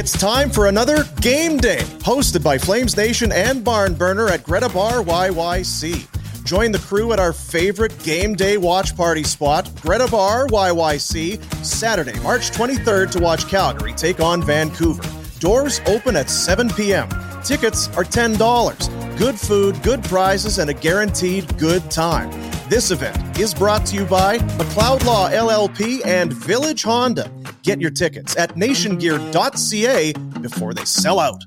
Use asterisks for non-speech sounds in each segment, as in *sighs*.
It's time for another game day, hosted by Flames Nation and Barn Burner at Greta Bar YYC. Join the crew at our favorite game day watch party spot, Greta Bar YYC, Saturday, March 23rd to watch Calgary take on Vancouver. Doors open at 7 p.m. Tickets are $10. Good food, good prizes, and a guaranteed good time. This event is brought to you by McLeod Law LLP and Village Honda. Get your tickets at nationgear.ca before they sell out.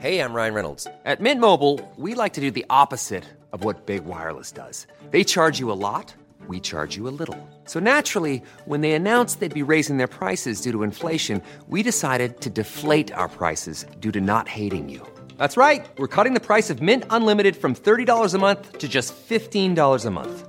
Hey, I'm Ryan Reynolds. At Mint Mobile, we like to do the opposite of what Big Wireless does. They charge you a lot, we charge you a little. So naturally, when they announced they'd be raising their prices due to inflation, we decided to deflate our prices due to not hating you. That's right. We're cutting the price of Mint Unlimited from $30 a month to just $15 a month.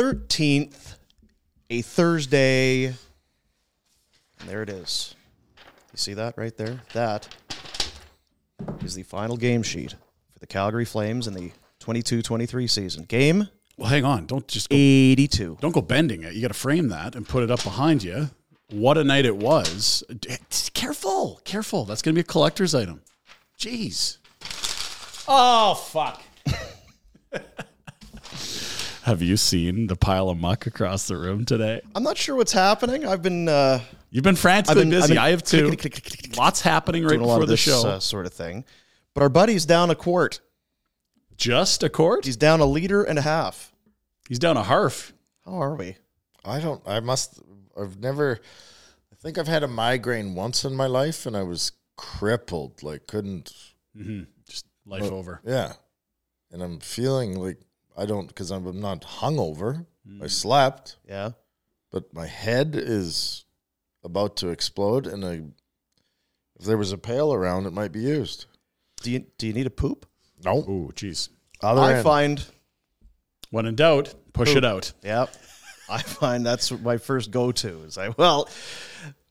13th, a Thursday. And there it is. You see that right there? That is the final game sheet for the Calgary Flames in the 22 23 season. Game Well, hang on. Don't just go, 82. don't go bending it. You got to frame that and put it up behind you. What a night it was. Careful, careful. That's going to be a collector's item. Jeez. Oh fuck. *laughs* Have you seen the pile of muck across the room today? I'm not sure what's happening. I've been uh, You've been frantically I've been- I've busy. been I have too. Lots happening right doing a lot before the this show. uh, sort of thing. But our buddy's down a quart. Just a quart. He's down a liter and a half. He's down a harf. How are we? I don't. I must. I've never. I think I've had a migraine once in my life, and I was crippled. Like couldn't. Just life over. Yeah, and I'm feeling like I don't because I'm not hungover. I slept, Yeah. but my head is about to explode, and I. If there was a pail around, it might be used. Do you do you need a poop? No. Ooh, jeez. Other I end. find When in doubt, push it out. Yep. *laughs* I find that's my first go to. Is I well,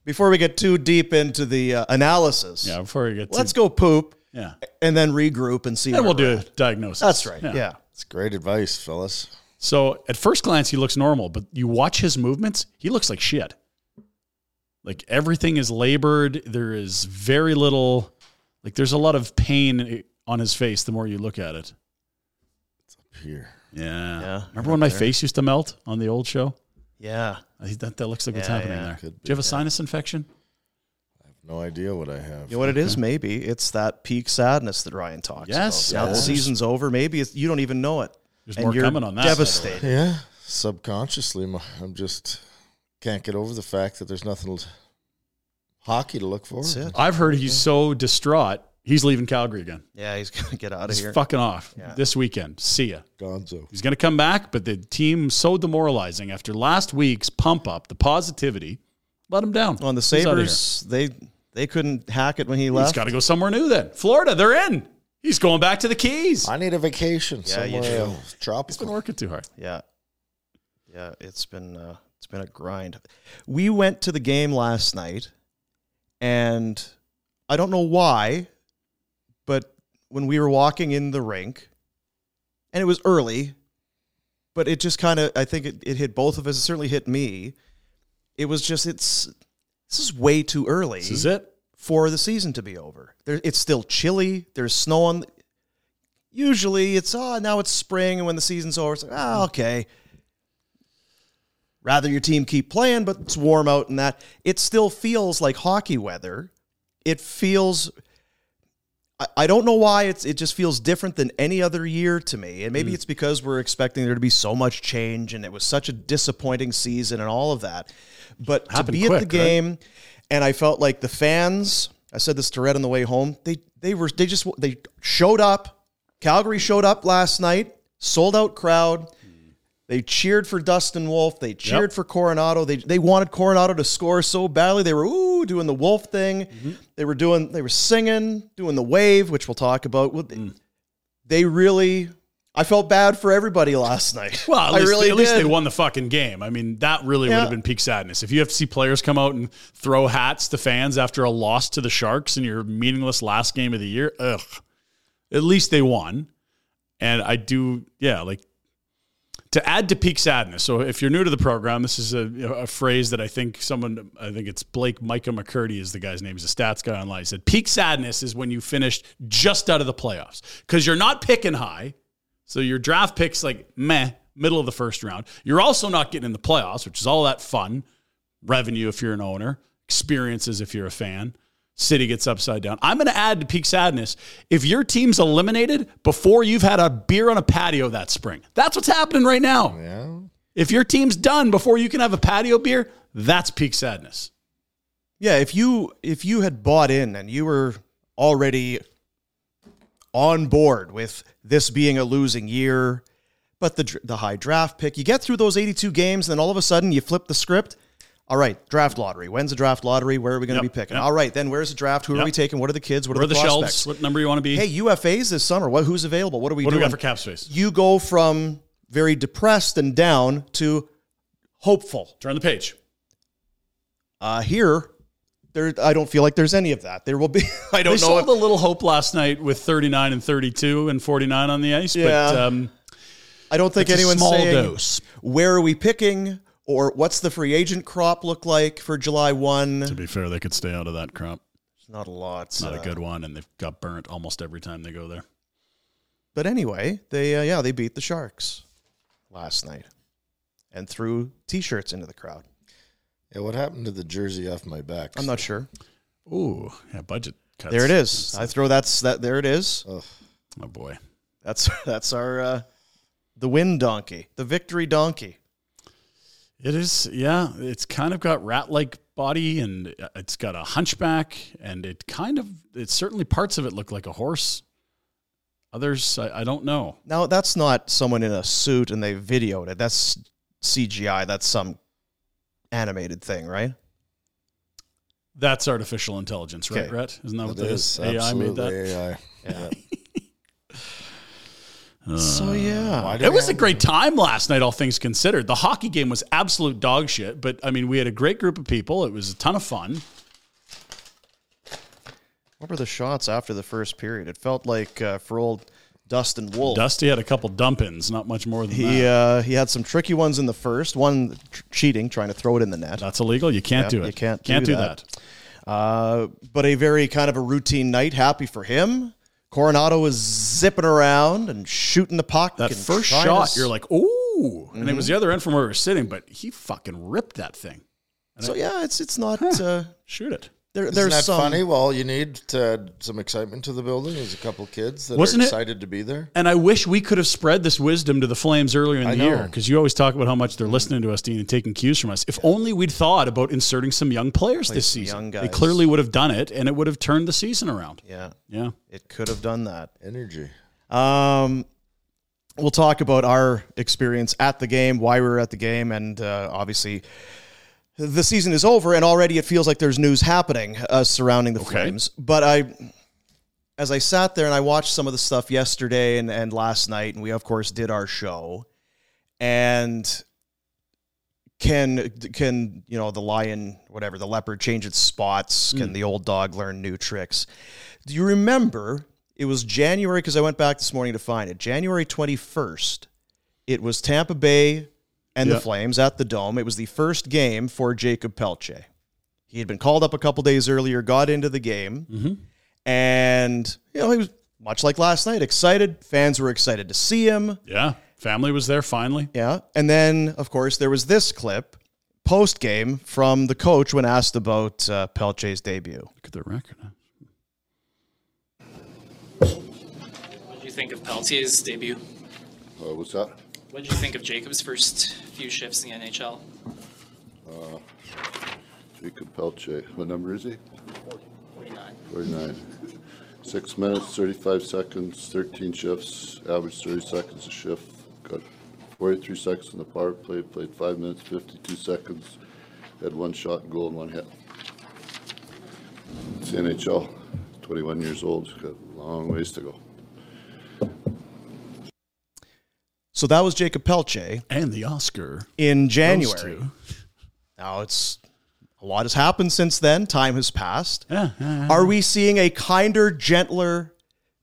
before we get too deep into the uh, analysis, Yeah, before we get let's to, go poop Yeah. and then regroup and see. And where we'll we're do a diagnosis. That's right. Yeah. It's great advice, fellas. So at first glance, he looks normal, but you watch his movements, he looks like shit. Like everything is labored. There is very little, like there's a lot of pain on his face the more you look at it. It's up here, Yeah. Yeah, Remember when my face used to melt on the old show? Yeah. I, that, that looks like what's happening yeah. there. Could Do you have a sinus infection? No idea what I have. You know what it is? Maybe it's that peak sadness that Ryan talks Yes, about. Now the yes. season's over. Maybe it's, you don't even know it. There's and more you're coming on that. Devastated. Yeah, subconsciously, my- I'm just can't get over the fact that there's nothing l- hockey to look for. That's it. I've heard he's so distraught, he's leaving Calgary again. Yeah, he's *laughs* gonna get out of He's here. fucking off Yeah. this weekend. See ya. Gonzo. He's going to come back, but the team so demoralizing after last week's pump up, the positivity, let him down. On the He's outta here. Sabers, they they couldn't hack it when he He's left. got to go somewhere new then. Florida, they're in. He's going back to the Keys. I need a vacation Yeah, you do. else. He's been working too hard. Yeah. Yeah, it's been uh, it's been a grind. We went to the game last night and I don't know why, but when we were walking in the rink and it was early, but it just kind of I think it, it hit both of us, it certainly hit me. It was just it's this is way too early This is it. for the season to be over. There, it's still chilly. There's snow on. Usually, it's oh now it's spring, and when the season's over, it's like ah okay. Rather your team keep playing, but it's warm out and that. It still feels like hockey weather. It feels. I, I don't know why it's it just feels different than any other year to me, and Mm. maybe it's because we're expecting there to be so much change, and it was such a disappointing season and all of that. But to be at the quick, right? game, and I felt like the fans. I said this to Rhett on the way home. They they were they just they showed up. Calgary showed up last night, sold out crowd. They cheered for Dustin Wolf. They cheered for Coronato. They they wanted Coronato to score so badly. They were ooh doing the Wolf thing. Mm-hmm. They were doing they were singing, doing the wave, which we'll talk about. Mm. They really I felt bad for everybody last night. *laughs* Well, at least, really at least they won the fucking game. I mean, that really would have been peak sadness. If you have to see players come out and throw hats to fans after a loss to the Sharks in your meaningless last game of the year, ugh. At least they won. And I do, yeah, like to add to peak sadness. So if you're new to the program, this is a, a phrase that I think someone, I think it's Blake Micah McCurdy is the guy's name. He's a stats guy online. He said peak sadness is when you finished just out of the playoffs because you're not picking high. So your draft picks like meh, middle of the first round. You're also not getting in the playoffs, which is all that fun. Revenue if you're an owner, experiences if you're a fan. City gets upside down. I'm going to add to peak sadness if your team's eliminated before you've had a beer on a patio that spring. That's what's happening right now. Yeah. If your team's done before you can have a patio beer, that's peak sadness. Yeah, if you if you had bought in and you were already on board with this being a losing year, but the the high draft pick, you get through those 82 games, and then all of a sudden you flip the script. All right, draft lottery. When's the draft lottery? Where are we going to Yep, be picking? yep. All right, then where's the draft? Who are we taking? What are the kids? What Where are the the, shelves? prospects? What number you want to be? Hey, UFAs this summer. What? Who's available? What are we what do we got for cap space? you go from very depressed and down to hopeful. Turn the page. Uh, here, there, I don't feel like there's any of that. There will be. *laughs* I don't They know. saw If, the little hope last night with 39 and 32 and 49 on the ice, but Yeah. um, I don't think it's a anyone's small saying dose. where are we picking or what's the free agent crop look like for July one. To be fair, they could stay out of that crop. It's not a lot. It's not uh, a good one, and they've got burnt almost every time they go there. But anyway, they uh, yeah they beat the Sharks last night and threw T-shirts into the crowd. Yeah, what happened to the jersey off my back? I'm not sure. Ooh, yeah, budget cuts. There it is. I throw that's that. There it is. Ugh. Oh boy. That's *laughs* that's our uh, the win donkey, the victory donkey. It is, yeah. It's kind of got rat-like body, and it's got a hunchback, and it kind of, it's certainly parts of it look like a horse. Others, I, I don't know. Now that's not someone in a suit and they videoed it. That's CGI. That's some animated thing, right? That's artificial intelligence, right, Okay. Rhett? Isn't that what It that is is? AI made that. AI. *laughs* Yeah. Uh, so yeah, Why It was a great time last night, all things considered. The hockey game was absolute dog shit, but I mean, we had a great group of people. It was a ton of fun. what were the shots after the first period? It felt like uh, for old Dustin Wolf. Dusty had a couple dump ins, not much more than he that. uh, he had some tricky ones in the first. One tr- cheating, trying to throw it in the net. That's illegal. You can't do it. you can't can't do do that. that. Uh, but a very kind of a routine night. Happy for him. Coronato was zipping around and shooting the puck. That and first shot, to- you're like, ooh. And it Mm-hmm. was the other end from where we were sitting, but he fucking ripped that thing. so yeah, it's it's not. Uh, Shoot it. There, Isn't there's that some. funny? Well, you need to add some excitement to the building. There's a couple kids that Wasn't are it- excited to be there. And I wish we could have spread this wisdom to the Flames earlier in I the year because you always talk about how much they're listening to us, Dean, and taking cues from us. If only we'd thought about inserting some young players Play this season, young they clearly would have done it, and it would have turned the season around. Yeah, Yeah. it could have done that. Energy. Um, we'll talk about our experience at the game, why we were at the game, and uh, obviously the season is over, and already it feels like there's news happening uh, surrounding the Okay. Flames. But I, as I sat there and I watched some of the stuff yesterday and, and last night, and we of course did our show, and can can you know the lion whatever the leopard change its spots can the old dog learn new tricks do you remember it was january because i went back this morning to find it january 21st it was tampa bay and Yeah. the flames at the dome it was the first game for Jakob Pelletier he had been called up a couple days earlier got into the game and you know he was much like last night excited fans were excited to see him Yeah. Family was there finally. yeah. And then, of course, there was this clip post game from the coach when asked about uh, Pelletier's debut. Look at the record. huh? What do you think of Pelletier's debut? Uh, what's that? What did you think of Jacob's first few shifts in the NHL? Uh, Jakob Pelletier. What number is he? 49. 49. Six minutes, 35 seconds, 13 shifts, average 30 seconds a shift. Got 43 seconds in the power play, played five minutes, 52 seconds, had one shot and goal and one hit. It's the NHL, 21 years old, got a long ways to go. So that was Jakob Pelletier And the Oscar. in January. Now it's a lot has happened since then. Time has passed. Yeah, yeah, yeah. Are we seeing a kinder, gentler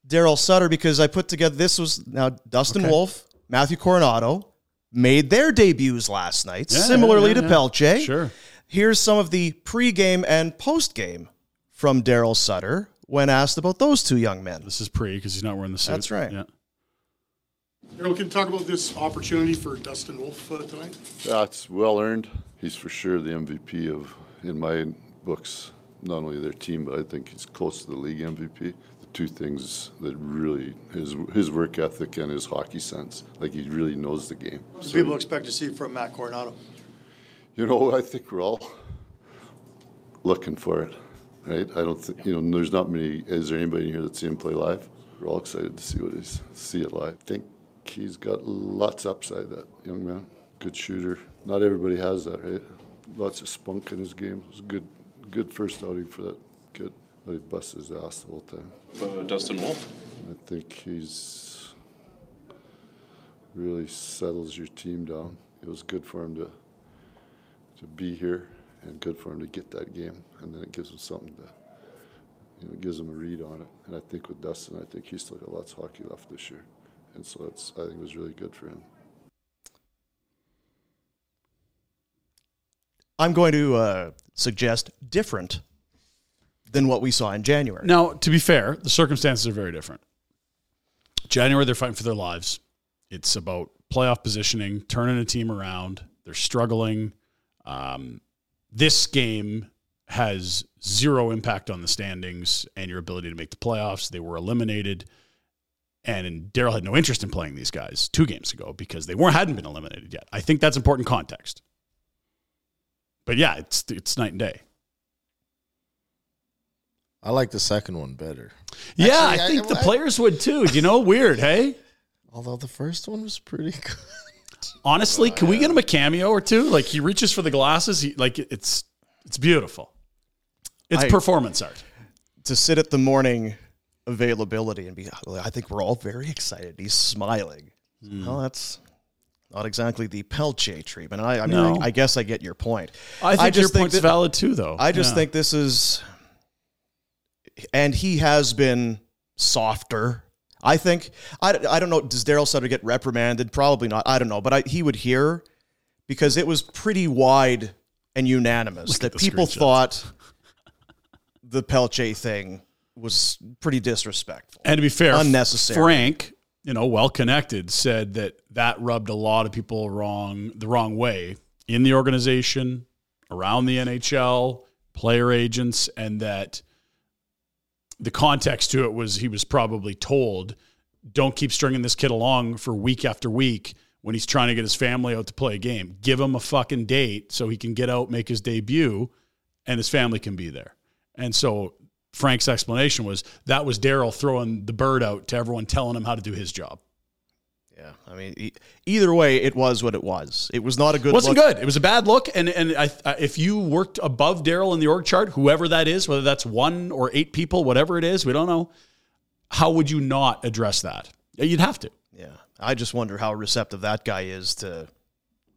Daryl Sutter? Because I put together this was now Dustin Okay. Wolf, Matthew Coronato made their debuts last night, similarly to. Pelletier. Sure. Here's some of the pregame and postgame from Daryl Sutter when asked about those two young men. This is pre because he's not wearing the suit. That's right. Daryl, can you talk about this opportunity for Dustin Wolf uh, tonight? Yeah, it's well earned. He's for sure the MVP of, in my books, not only their team, but I think he's close to the league MVP. The two things that really his his work ethic and his hockey sense, like he really knows the game. What do So, people expect to see from Matt Coronato? you know, I think we're all looking for it, right? I don't think you know. There's not many. Is there anybody in here that's seen him play live? We're all excited to see what he's see it live. I think he's got lots upside. That young man, good shooter. Not everybody has that, right? Lots of spunk in his game. It was a good, good first outing for that kid. But he busted his ass the whole time. Uh, Dustin Wolf. I think he's really settles your team down. It was good for him to to be here and good for him to get that game, and then it gives him something to, you know, it gives him a read on it. And I think with Dustin, I think he's still got lots of hockey left this year, and so that's I think it was really good for him. I'm going to uh, suggest different than what we saw in January. Now, to be fair, the circumstances are very different. January, they're fighting for their lives. It's about playoff positioning, turning a team around. They're struggling. Um, this game has zero impact on the standings and your ability to make the playoffs. They were eliminated, and Daryl had no interest in playing these guys two games ago because they weren't hadn't been eliminated yet. I think that's important context. But yeah, it's it's night and day. I like the second one better. Yeah, Actually, I think I- the I- players would too. You know, weird, hey? Although the first one was pretty *laughs* good. Honestly, can we get him a cameo or two? Like he reaches for the glasses, he, like it's it's beautiful. It's I- performance art. to sit at the morning availability and be, I think we're all very excited. He's smiling. Hmm. Well, that's not exactly the Pelletier treatment. I, I mean, No. I, I guess I get your point. I think just your think point's that- valid too, though. I just Yeah. think this is, and he has been softer. I think I, I don't know. Does Daryl Sutter get reprimanded? Probably not. I don't know, but I, he would hear because it was pretty wide and unanimous Look that people thought the Pelletier thing was pretty disrespectful. And to be fair, Unnecessary. Frank, you know, well connected, said that that rubbed a lot of people wrong the wrong way in the organization, around the NHL, player agents, and that the context to it was he was probably told, "Don't keep stringing this kid along for week after week." When he's trying to get his family out to play a game, give him a fucking date so he can get out, make his debut, and his family can be there. And so Frank's explanation was that was Daryl throwing the bird out to everyone, telling him how to do his job. Yeah, I mean, e- either way, it was what it was. It was not a good. It wasn't look. good. It was a bad look. And and I, I- if you worked above Daryl in the org chart, whoever that is, whether that's one or eight people, whatever it is, we don't know. How would you not address that? You'd have to. Yeah, I just wonder how receptive that guy is to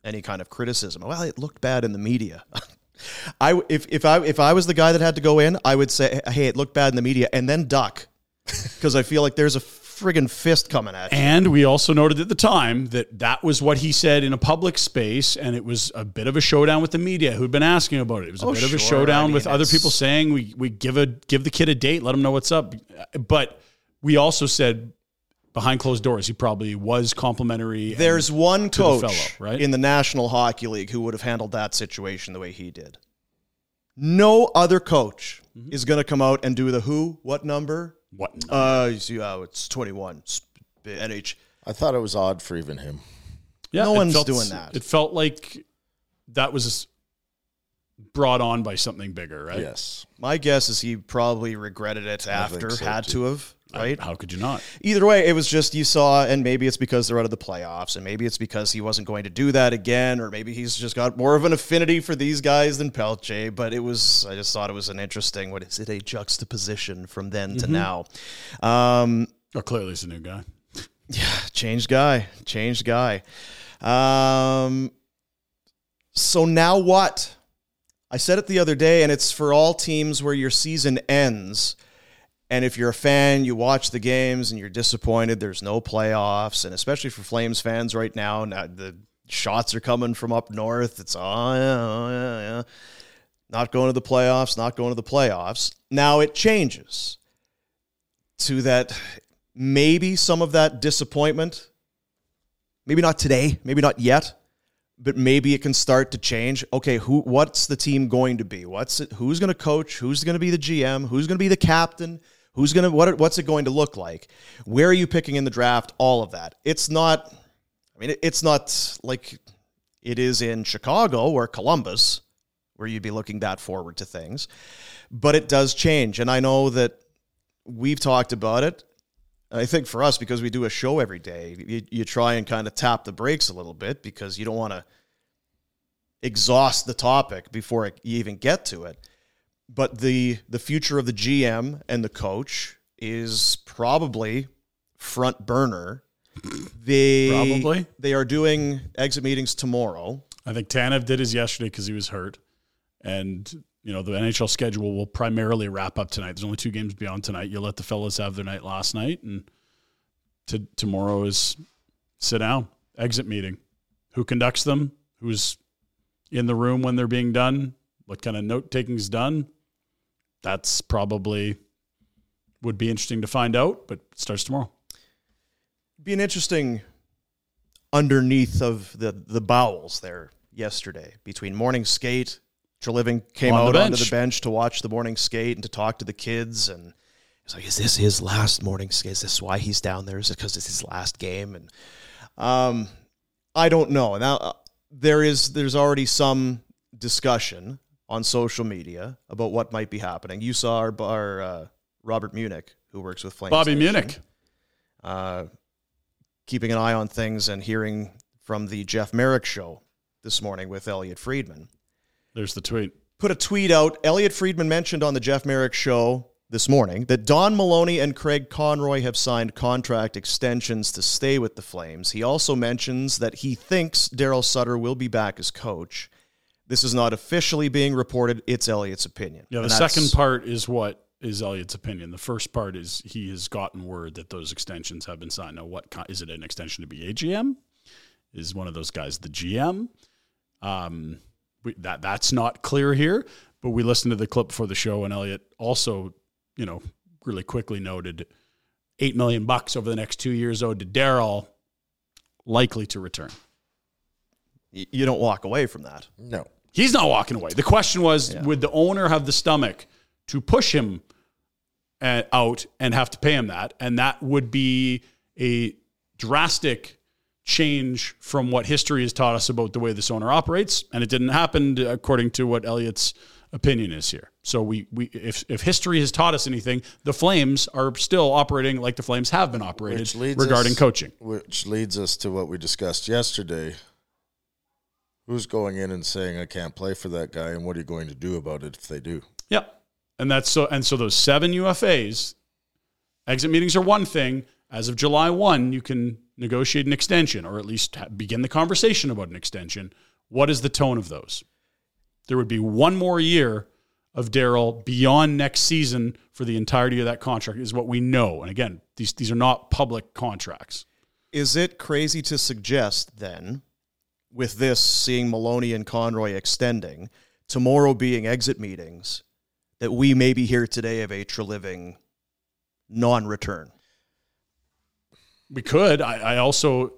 any kind of criticism. Well, it looked bad in the media. *laughs* I if if I if I was the guy that had to go in, I would say, hey, it looked bad in the media, and then duck *laughs* because I feel like there's a friggin' fist coming at you. And we also noted at the time that that was what he said in a public space, and it was a bit of a showdown with the media who'd been asking about it. It was a Oh, bit of a showdown I mean, with other people saying we we give a give the kid a date, let him know what's up. But we also said behind closed doors, he probably was complimentary. There's one to the coach fellow, right? in the National Hockey League who would have handled that situation the way he did. No other coach Mm-hmm. is going to come out and do the who, what number? what? Uh, you see, oh, it's 21. It's NH. I thought it was odd for even him. Yeah, No one's felt- doing that. It felt like that was brought on by something bigger, right? Yes. My guess is he probably regretted it I after, so, had too. to have. Right? How could you not? Either way, it was just you saw, and maybe it's because they're out of the playoffs, and maybe it's because he wasn't going to do that again, or maybe he's just got more of an affinity for these guys than Pelletier. But it was, I just thought it was an interesting, what is it, a juxtaposition from then to now. Um, Oh, clearly it's a new guy. Yeah, changed guy, changed guy. Um, so now what? I said it the other day, and it's for all teams where your season ends. And if you're a fan, you watch the games and you're disappointed. There's no playoffs, and especially for Flames fans right now, now the shots are coming from up north. It's oh yeah, oh yeah, yeah. Not going to the playoffs, not going to the playoffs. Now it changes to that maybe some of that disappointment, maybe not today, maybe not yet, but maybe it can start to change. Okay, who what's the team going to be? What's it who's going to coach? Who's going to be the GM? Who's going to be the captain? Who's to what what's it going to look like? Where are you picking in the draft? All of that. It's not I mean it's not like it is in Chicago or Columbus where you'd be looking that forward to things. But it does change and I know that we've talked about it I think for us, because we do a show every day, you, you try and kind of tap the brakes a little bit because you don't want to exhaust the topic before you even get to it. But the the future of the GM and the coach is probably front burner. They Probably. they are doing exit meetings tomorrow. I think Tanev did his yesterday because he was hurt, and you know the NHL schedule will primarily wrap up tonight. There's only two games beyond tonight. You let the fellas have their night last night, and to, tomorrow is sit down exit meeting. Who conducts them? Who's in the room when they're being done? What kind of note taking's done? That's probably would be interesting to find out, but it starts tomorrow. be an interesting underneath of the the bowels there yesterday between morning skate. Treliving came On the out onto the bench to watch the morning skate and to talk to the kids, and it's like, is this his last morning skate? Is this why he's down there? Is it because it's his last game? And um, I don't know. Now uh, there is there's already some discussion on social media about what might be happening. You saw our, our uh, Robert Munich, who works with Flames. Bobby Nation Munich. uh, keeping an eye on things and hearing from the Jeff Marek show this morning with Elliotte Friedman. There's the tweet. Put a tweet out. Elliotte Friedman mentioned on the Jeff Marek show this morning that Don Maloney and Craig Conroy have signed contract extensions to stay with the Flames. He also mentions that he thinks Daryl Sutter will be back as coach. This is not officially being reported. It's Elliotte's opinion. Yeah, the And second part is what is Elliotte's opinion. The first part is he has gotten word that those extensions have been signed. Now, what ki- is it? An extension to be a GM? Is one of those guys the GM? Um, we, that that's not clear here. But we listened to the clip for the show, and Elliotte also, you know, really quickly noted eight million bucks over the next two years owed to Daryl, likely to return. you don't walk away from that. No. He's not walking away. The question was, Yeah. would the owner have the stomach to push him uh, out and have to pay him that? And that would be a drastic change from what history has taught us about the way this owner operates. And it didn't happen according to what Elliotte's opinion is here. So we, we if, if history has taught us anything, the Flames are still operating like the Flames have been operated regarding us- coaching. Which leads us to what we discussed yesterday. Who's going in and saying I can't play for that guy, and what are you going to do about it if they do? Yeah, And that's so and so those seven UFAs, exit meetings are one thing. As of July 1, you can negotiate an extension or at least begin the conversation about an extension. What is the tone of those? There would be one more year of Daryl beyond next season for the entirety of that contract, is what we know. And again, these these are not public contracts. Is it crazy to suggest then, with this seeing Maloney and Conroy extending, tomorrow being exit meetings, that we may be here today of a Treliving non-return? We could. I, I also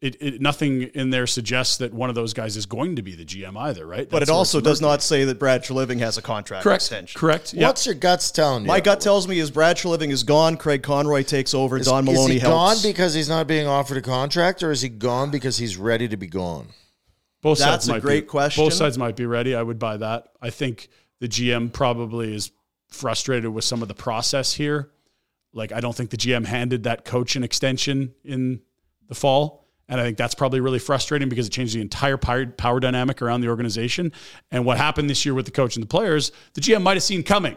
it, it nothing in there suggests that one of those guys is going to be the GM either, right? But That's it also does not say that Brad Treliving has a contract correct. extension. Correct. Yeah. What's your guts telling you? My gut tells me is Brad Treliving is gone. Craig Conroy takes over. Is- Don is Maloney he helps. gone because he's not being offered a contract, or is he gone because he's ready to be gone? Both That's sides a might great be, question. Both sides might be ready. I would buy that. I think the GM probably is frustrated with some of the process here. Like I don't think the GM handed that coach an extension in the fall. And I think that's probably really frustrating because it changed the entire power, power dynamic around the organization. And what happened this year with the coach and the players, the GM might have seen coming.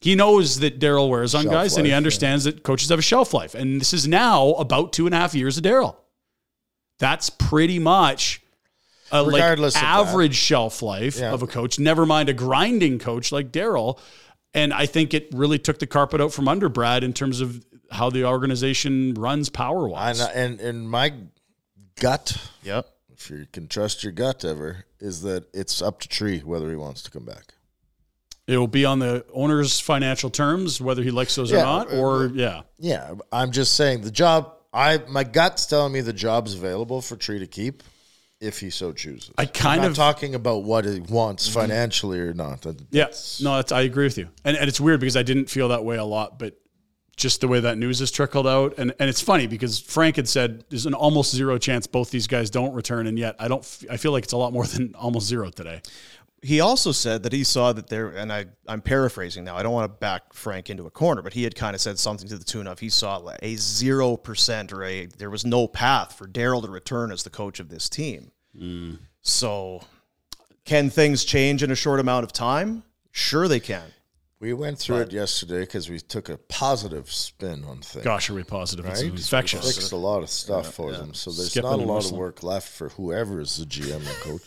He knows that Daryl wears on Shelf guys and he life, understands that coaches have a shelf life. And this is now about two and a half years of Daryl. That's pretty much a like Regardless that. average shelf life Yeah. of a coach, never mind a grinding coach like Daryl. And I think it really took the carpet out from under Brad in terms of how the organization runs power wise. and and my gut, Yep. if you can trust your gut ever, is that it's up to Tree whether he wants to come back. It will be on the owner's financial terms, whether he likes those or not. uh, Or uh, yeah, Yeah, I'm just saying the job. I my gut's telling me the job's available for Tree to keep if he so chooses. I kind I'm not of- talking about what he wants financially or not. That- yeah. No, that's, I agree with you. And, and it's weird because I didn't feel that way a lot, but just the way that news has trickled out, and and it's funny because Frank had said there's an almost zero chance both these guys don't return, and yet I don't. f- I feel like it's a lot more *laughs* than almost zero today. He also said that he saw that there, and I, I'm paraphrasing now. I don't want to back Frank into a corner, but he had kind of said something to the tune of he saw like a zero percent or a there was no path for Daryl to return as the coach of this team. Mm. So, can things change in a short amount of time? Sure, they can. We went through it yesterday because we took a positive spin on things. Gosh, are we positive? It's Right? infectious. Fixed a lot of stuff for them, so there's Skipping not a lot whistling. of work left for whoever is the GM and coach.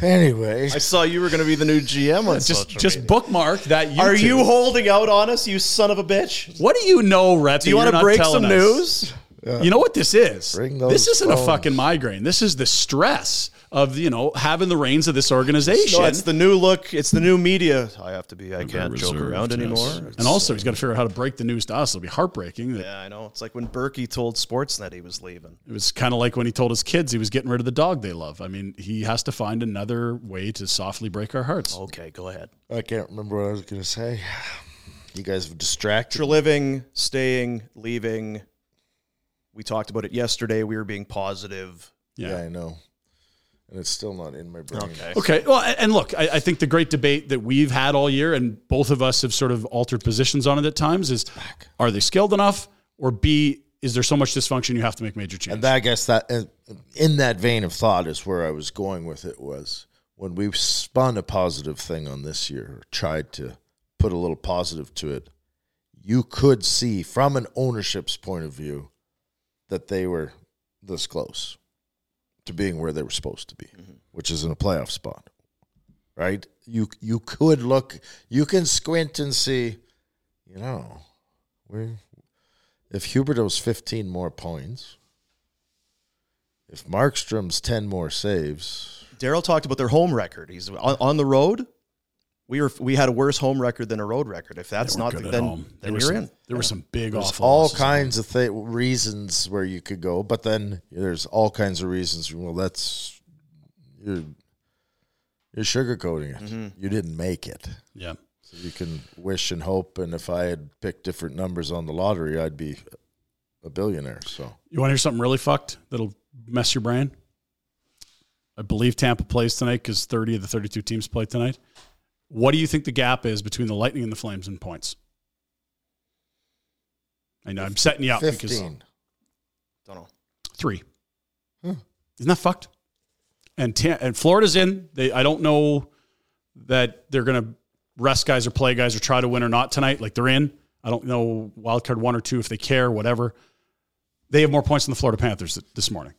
Anyway, I saw you were going to be the new GM on Just social just media. bookmark that. YouTube. Are you holding out on us, you son of a bitch? What do you know, Rhett? Do you want to break some news? You know what this is? Bring This isn't a fucking migraine. This is the stress of you know having the reins of this organization. No, it's the new look. It's the new media. I have to be. I can't joke around yes. anymore. And also, he's got to figure out how to break the news to us. It'll be heartbreaking. That Yeah, I know. It's like when Berkey told Sportsnet he was leaving. It was kind of like when he told his kids he was getting rid of the dog they love. I mean, he has to find another way to softly break our hearts. Okay, go ahead. I can't remember what I was going to say. You guys have distracted. Extra living, staying, leaving. We talked about it yesterday. We were being positive. Yeah. Yeah. I know, and it's still not in my brain. Okay. Okay. Well, and look, I, I think the great debate that we've had all year, and both of us have sort of altered positions on it at times, is are they skilled enough, or B, is there so much dysfunction you have to make major changes? And that, I guess that in- in that vein of thought is where I was going with it was when we spun a positive thing on this year, or tried to put a little positive to it. You could see from an ownership's point of view that they were this close to being where they were supposed to be, which is in a playoff spot. Right? You you could look, you can squint and see, you know, we're if Huberdeau's 15 more points, if Markstrom's 10 more saves, Daryl talked about their home record. He's on, on the road. We were we had a worse home record than a road record. If that's not the, good then, home. Then you're some, in. There were some big there's awful all kinds of th- reasons where you could go, but then there's all kinds of reasons. Well, that's you're you're sugarcoating it. Mm-hmm. You didn't make it. Yeah. So you can wish and hope. And if I had picked different numbers on the lottery, I'd be a billionaire. So You want to hear something really fucked that'll mess your brain? I believe Tampa plays tonight because 30 of the 32 teams play tonight. What do you think the gap is between the Lightning and the Flames in points? I know I'm setting you up because 15. Don't know. three. Hmm. Isn't that fucked? And ten, and Florida's in. They I don't know that they're gonna rest guys or play guys or try to win or not tonight. Like they're in. I don't know wild card one or two if they care, whatever. They have more points than the Florida Panthers this morning.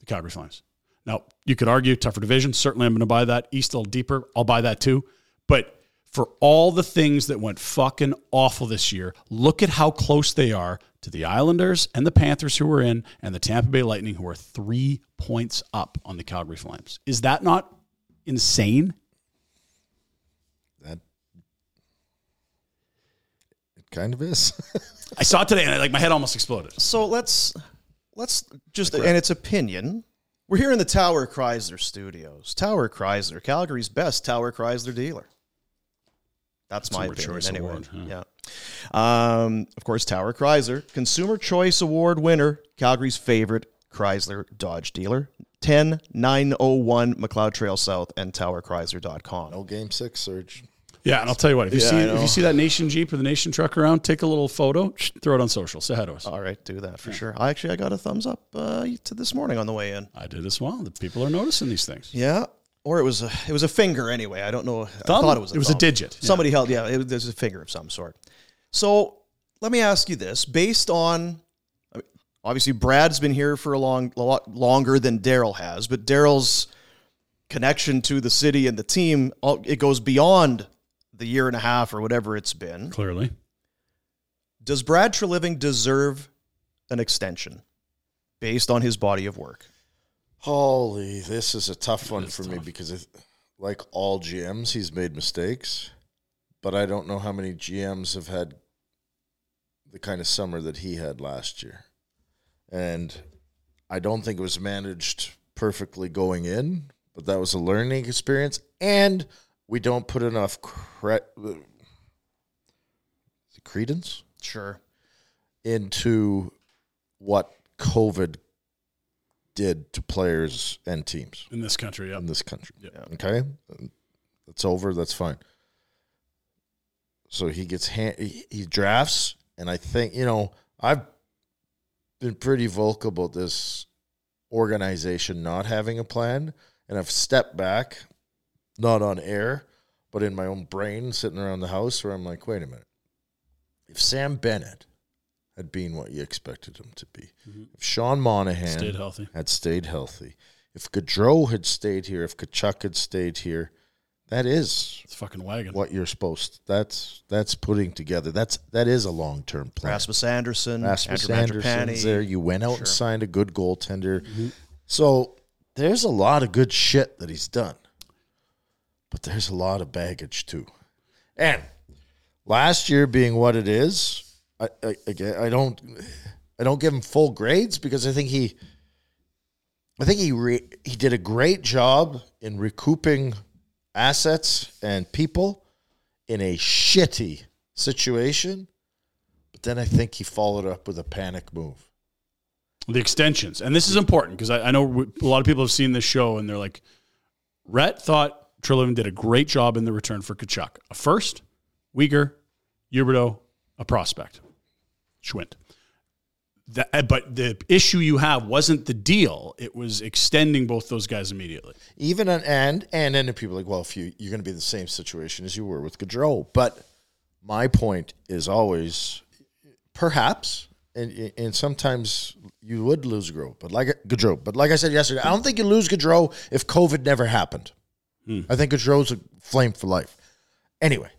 The Calgary Flames. Now you could argue tougher division. Certainly, I'm going to buy that. East a little deeper. I'll buy that too. But for all the things that went fucking awful this year, look at how close they are to the Islanders and the Panthers who are in, and the Tampa Bay Lightning who are three points up on the Calgary Flames. Is that not insane? That it kind of is. *laughs* I saw it today and I, like my head almost exploded. So let's let's just and it's opinion. We're here in the Tower Chrysler studios. Tower Chrysler, Calgary's best Tower Chrysler dealer. That's my Consumer opinion. Choice anyway. Award, Yeah. Um, of course, Tower Chrysler, Consumer Choice Award winner, Calgary's favorite Chrysler Dodge dealer. 10901 Macleod Trail South and towerchrysler.com. no game six, Surge. Yeah, and I'll tell you what. If you Yeah, see if you see that Nation Jeep or the Nation truck around, take a little photo, throw it on social. Say hi to us. All right, do that for sure. I actually I got a thumbs up uh, to this morning on the way in. I did as well. The people are noticing these things. Yeah, or it was a it was a finger anyway. I don't know. I Thumb? thought it was. A It was a thumb. digit. Yeah. Somebody held. Yeah, it there's a finger of some sort. So let me ask you this: based on I mean, obviously Brad's been here for a long, a lot longer than Daryl has, but Daryl's connection to the city and the team it goes beyond the year and a half or whatever it's been. Clearly, Does Brad Treliving deserve an extension based on his body of work? Holy, this is a tough one for me because, it, like all GMs, he's made mistakes, but I don't know how many GMs have had the kind of summer that he had last year. And I don't think it was managed perfectly going in, but that was a learning experience. And we don't put enough cre- credence Sure. into what COVID did to players and teams in this country, yeah. in this country. Yeah. Okay, that's over. That's fine. So he gets hand, he, he drafts, and I think you know I've been pretty vocal about this organization not having a plan, and I've stepped back, not on air, but in my own brain, sitting around the house, where I'm like, wait a minute, if Sam Bennett had been what you expected him to be, if Sean Monahan Mm-hmm. Stayed healthy. had stayed healthy, if Gaudreau had stayed here, if Tkachuk had stayed here, that is It's fucking wagon. what you're supposed. That's that's putting together. That's that is a long term plan. Rasmus Andersson, Rasmus Andrew Andersson's there. You went out and signed a good goaltender. Mm-hmm. So there's a lot of good shit that he's done, but there's a lot of baggage too. And last year being what it is, I, I again I don't I don't give him full grades because I think he I think he re, he did a great job in recouping assets and people in a shitty situation. But then I think he followed up with a panic move. the extensions. And this is important because I, I know a lot of people have seen this show and they're like, Rhett thought Treliving did a great job in the return for Tkachuk. A first, Weegar, Huberdeau, a prospect. Schwindt. Uh, but the issue you have wasn't the deal; it was extending both those guys immediately. Even an, and and then people are like, well, if you you're going to be in the same situation as you were with Gaudreau. But my point is always, perhaps, and and sometimes you would lose Gaudreau, but like Gaudreau. But like I said yesterday, I don't think you lose Gaudreau if COVID never happened. I think Gaudreau's a flame for life. Anyway,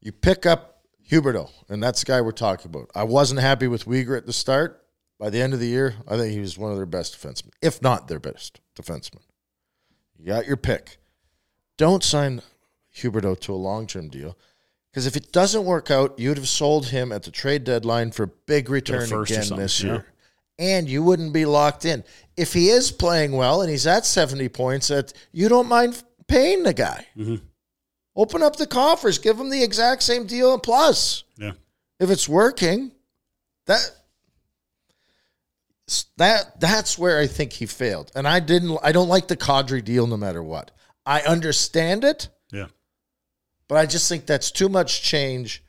you pick up Huberdeau, and that's the guy we're talking about. I wasn't happy with Weegar at the start. By the end of the year, I think he was one of their best defensemen, if not their best defenseman. You got your pick. Don't sign Huberdeau to a long term deal. Because if it doesn't work out, you'd have sold him at the trade deadline for a big return again this yeah. year. And you wouldn't be locked in. If he is playing well and he's at 70 points, that you don't mind paying the guy. Mm-hmm. Open up the coffers, give them the exact same deal and plus. Yeah. If it's working, that that that's where I think he failed. And I didn't I don't like the Kadri deal no matter what. I understand it, Yeah. but I just think that's too much change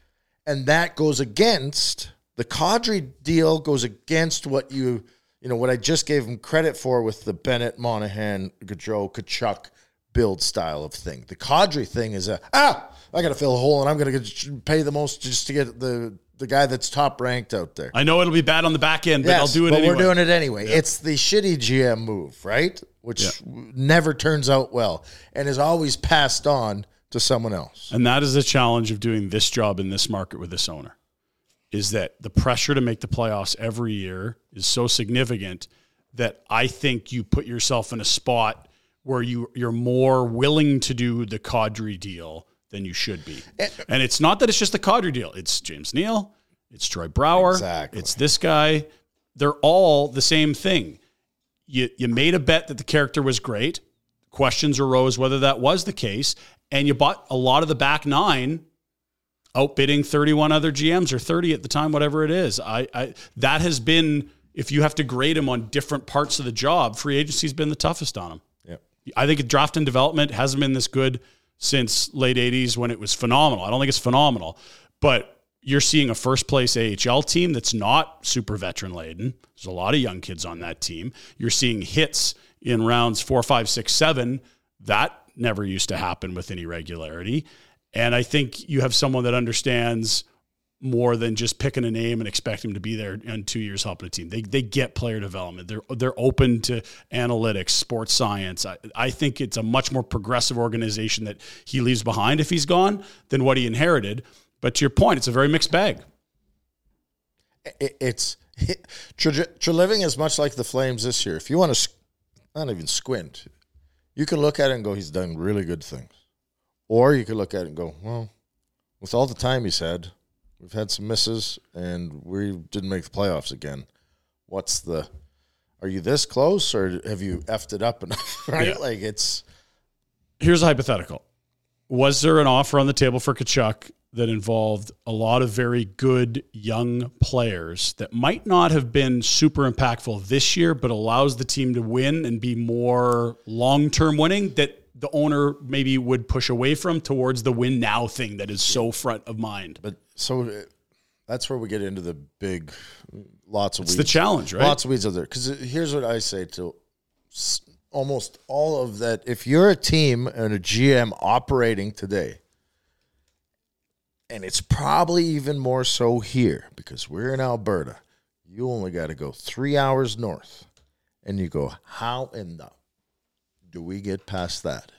and that goes against the Kadri deal goes against what you you know what I just gave him credit for with the Bennett, Monahan, Gaudreau, Tkachuk build style of thing. The Kadri thing is a ah, I got to fill a hole and I'm going to pay the most just to get the the guy that's top ranked out there. I know it'll be bad on the back end, but I'll do it but anyway. we're doing it anyway. It's the shitty GM move, right? Which never turns out well and is always passed on to someone else. And that is the challenge of doing this job in this market with this owner. Is that the pressure to make the playoffs every year is so significant that I think you put yourself in a spot where you you're more willing to do the Kadri deal than you should be. Eh, and it's not that it's just the Kadri deal. It's James Neal, it's Troy Brouwer, Exactly. it's this guy. They're all the same thing. You you made a bet that the character was great. Questions arose whether that was the case, and you bought a lot of the back nine outbidding 31 other GMs or 30 at the time, whatever it is. I, I that has been if you have to grade him on different parts of the job, free agency's been the toughest on him. I think draft and development hasn't been this good since late 80s when it was phenomenal. I don't think it's phenomenal, but you're seeing a first place AHL team that's not super veteran laden. There's a lot of young kids on that team. You're seeing hits in rounds four, five, six, seven. That never used to happen with any regularity. And I think you have someone that understands more than just picking a name and expecting him to be there in two years helping a team. They, they get player development. They're they're open to analytics, sports science. I, I think it's a much more progressive organization that he leaves behind if he's gone than what he inherited. But to your point, it's a very mixed bag. It, it's *laughs* Treliving is much like the Flames this year. If you want to, not even squint, you can look at it and go, he's done really good things, or you could look at it and go, well, with all the time he's had, we've had some misses, and we didn't make the playoffs again. What's the? Are you this close, or have you effed it up enough? *laughs* right, Yeah. like it's. Here's a hypothetical. Was there an offer on the table for Tkachuk that involved a lot of very good young players that might not have been super impactful this year, but allows the team to win and be more long term winning that the owner maybe would push away from towards the win now thing that is so front of mind? But so uh, that's where we get into the big, lots of It's weeds. the challenge, right? Lots of weeds out there. Because here's what I say to almost all of that. If you're a team and a GM operating today, and it's probably even more so here because we're in Alberta, you only got to go three hours north, and you go, how in the do we get past that?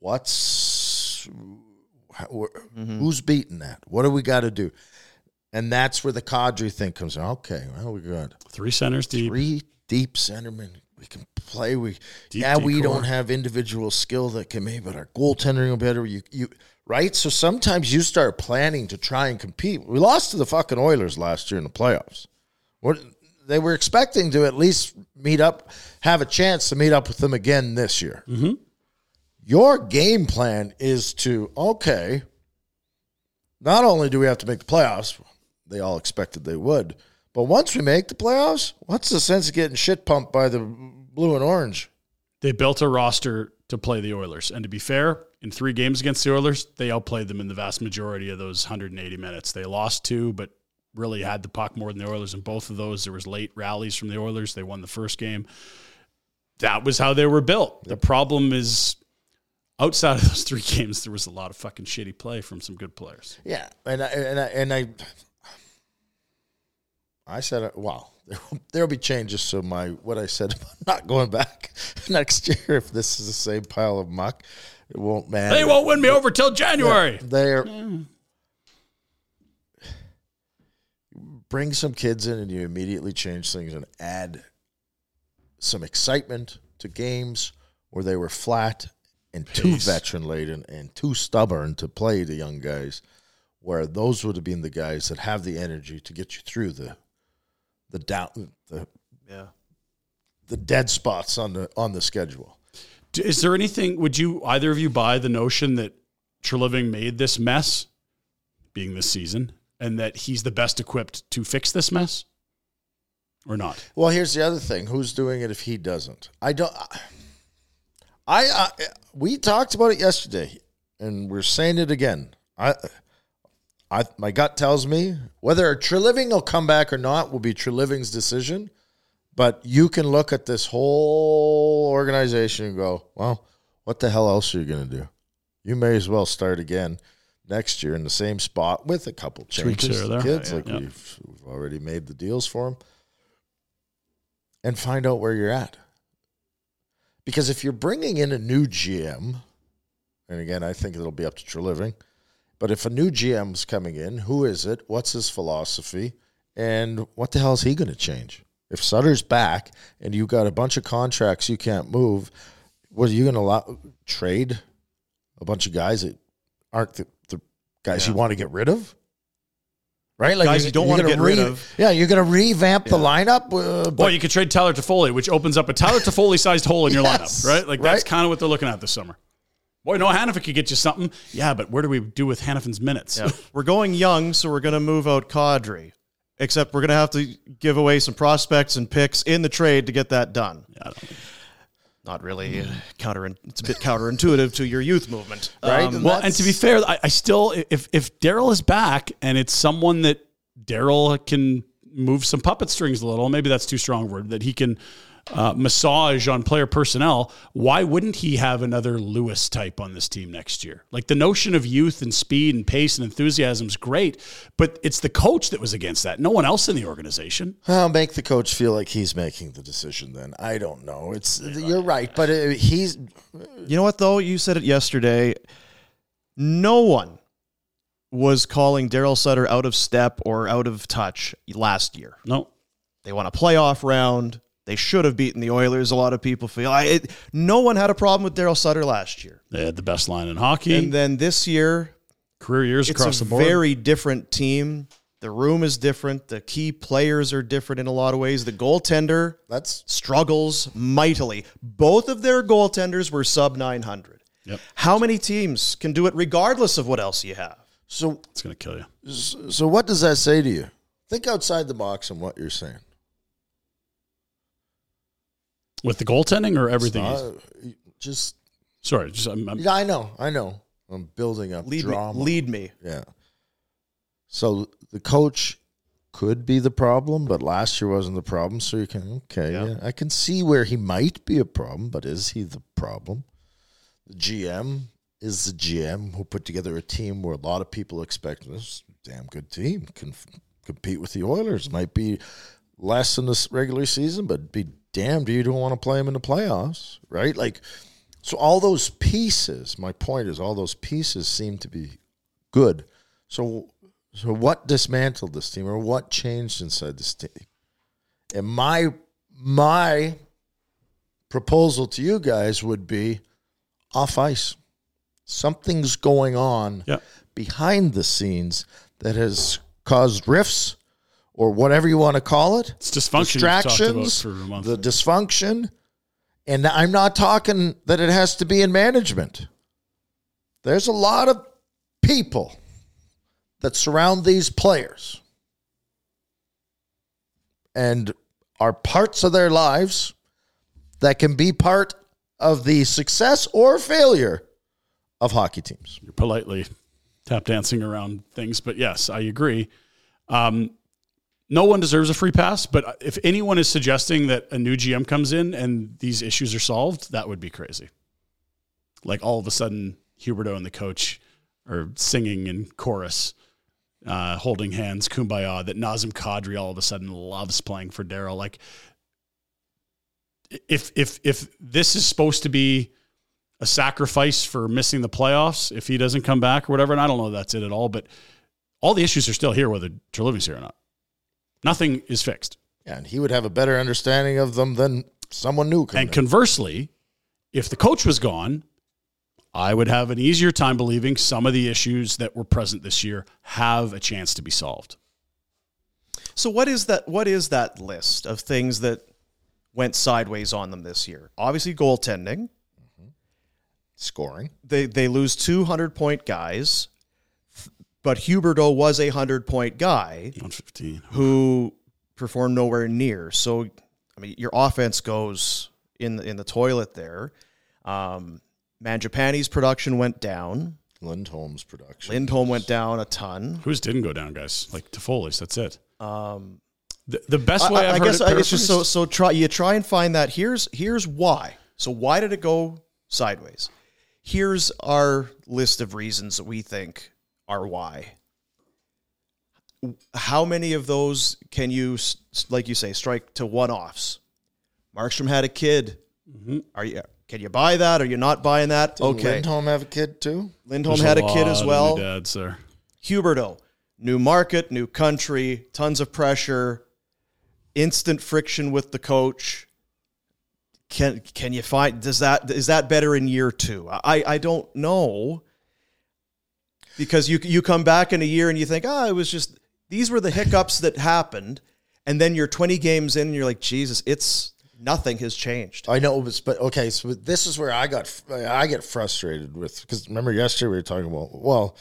What's how- mm-hmm. who's beating that? What do we got to do? And that's where the Kadri thing comes in. Okay, well, we got Three centers deep. three deep centermen. We can play. We Deep yeah, we decor. don't have individual skill that can make, but our goaltending will be better. You you right. So sometimes you start planning to try and compete. We lost to the fucking Oilers last year in the playoffs. What they were expecting to at least meet up, have a chance to meet up with them again this year. Mm-hmm. Your game plan is to okay. Not only do we have to make the playoffs, they all expected they would. But once we make the playoffs, what's the sense of getting shit pumped by the blue and orange? They built a roster to play the Oilers. And to be fair, in three games against the Oilers, they outplayed them in the vast majority of those 180 minutes. They lost two, but really had the puck more than the Oilers in both of those. There was late rallies from the Oilers. They won the first game. That was how they were built. The problem is outside of those three *laughs* games, there was a lot of fucking shitty play from some good players. Yeah, and I, and I, and I, I said, uh, "Wow, *laughs* there'll be changes." So my what I said *laughs* about not going back next year if this is the same pile of muck, it won't matter. They won't win me over till January. They're bring some kids in and you immediately change things and add some excitement to games where they were flat and too veteran laden and too stubborn to play the young guys. Where those would have been the guys that have the energy to get you through the the down the Yeah. the dead spots on the on the schedule. Is there anything? Would you either of you buy the notion that Treliving made this mess, being this season, and that he's the best equipped to fix this mess, or not? Well, here's the other thing: who's doing it if he doesn't? I don't. I, I we talked about it yesterday, and we're saying it again. I, I my gut tells me whether Treliving will come back or not will be Treliving's decision. But you can look at this whole organization and go, well, what the hell else are you going to do? You may as well start again next year in the same spot with a couple changes. to. Kids, Yeah, like yeah. we've, we've already made the deals for them, and find out where you're at. Because if you're bringing in a new GM, and again, I think it'll be up to Treliving, but if a new GM's coming in, who is it? What's his philosophy? And what the hell is he going to change? If Sutter's back and you've got a bunch of contracts you can't move, what are you going to allow trade a bunch of guys that aren't the, the guys you want to get rid of? Right, Guys you don't wanna gonna get rid of. Yeah, you're going to revamp the lineup. Uh, but Well, you could trade Tyler Toffoli, which opens up a Tyler Toffoli sized hole in your Yes, lineup, right? Like that's right. kind of what they're looking at this summer. Boy, no, Hanifin could get you something. Yeah, but where do we do with Hanifin's minutes? Yeah. *laughs* we're going young, so we're going to move out Kadri. Except we're going to have to give away some prospects and picks in the trade to get that done. I don't- not really counter. It's a bit counterintuitive to your youth movement, Right, Um, and Well, and to be fair, I, I still if if Daryl is back and it's someone that Daryl can move some puppet strings a little, maybe that's too strong a word that he can uh, massage on player personnel. Why wouldn't he have another Lewis type on this team next year? Like the notion of youth and speed and pace and enthusiasm is great, but it's the coach that was against that. No one else in the organization. I'll make the coach feel like he's making the decision. Then I don't know. It's you're right, but uh, he's You know what, though? You said it yesterday. No one was calling Daryl Sutter out of step or out of touch last year. No, They won a playoff round. They should have beaten the Oilers. A lot of people feel. I, it, no one had a problem with Daryl Sutter last year. they had the best line in hockey. And then this year, career years across the board. very different team. The room is different. The key players are different in a lot of ways. The goaltender that's struggles mightily. Both of their goaltenders were sub 900. Yep. How many teams can do it regardless of what else you have? so. it's going to kill you. So what does that say to you? Think outside the box on what you're saying. With the goaltending or everything? Uh, just Sorry, just I'm, I'm- yeah, I know, I know. I'm building up Lead drama. me. Lead me. Yeah. So the coach could be the problem, but last year wasn't the problem. So you can okay, Yeah. yeah. I can see where he might be a problem, but is he the problem? The GM is the GM who put together a team where a lot of people expect this damn good team can f- compete with the Oilers. Might be less in this regular season, but be damned you don't want to play them in the playoffs, right? Like, so all those pieces. My point is, all those pieces seem to be good. So, so what dismantled this team, or what changed inside this team? And my my proposal to you guys would be off ice. Something's going on Yeah. behind the scenes that has caused rifts or whatever you want to call it. It's dysfunction we've talked about Distractions, the dysfunction. And I'm not talking that it has to be in management. There's a lot of people that surround these players and are parts of their lives that can be part of the success or failure of hockey teams. you're politely tap dancing around things, but yes, I agree. Um, no one deserves a free pass, but if anyone is suggesting that a new GM comes in and these issues are solved, that would be crazy. Like all of a sudden, Huberdeau and the coach are singing in chorus, uh, holding hands, kumbaya. That Nazem Kadri all of a sudden loves playing for Daryl. Like, if if if this is supposed to be a sacrifice for missing the playoffs if he doesn't come back or whatever. And I don't know that's it at all, but all the issues are still here, whether Treliving's here or not. Nothing is fixed. Yeah, and he would have a better understanding of them than someone new. And in. conversely, if the coach was gone, I would have an easier time believing some of the issues that were present this year have a chance to be solved. So what is that? What is that list of things that went sideways on them this year? Obviously, goaltending. Mm-hmm. scoring. They they lose two hundred point guys, but Huberdeau was a hundred point guy 115. who performed nowhere near. So, I mean, your offense goes in the, in the toilet there. Um, Mangiapane's production went down. Lindholm's production. Lindholm went down a ton. Who's didn't go down, guys? Like Toffoli's, that's it. Um, The, the best way I, I heard guess it it's just so so try you try and find that here's here's why. So why did it go sideways? Here's our list of reasons that we think are why. How many of those can you, like you say, strike to one offs? Markstrom had a kid. Mm-hmm. Are you? Can you buy that? Are you not buying that? Didn't okay. Lindholm have a kid too? Lindholm There's had a kid as well. new dads there. Huberdeau, new market, new country, tons of pressure, instant friction with the coach. Can can you find does that is that better in year two? I I don't know because you you come back in a year and you think oh it was just these were the hiccups that happened, and then you're 20 games in and you're like Jesus it's nothing has changed. I know, but, but okay. So this is where I got I get frustrated with because remember yesterday we were talking about well,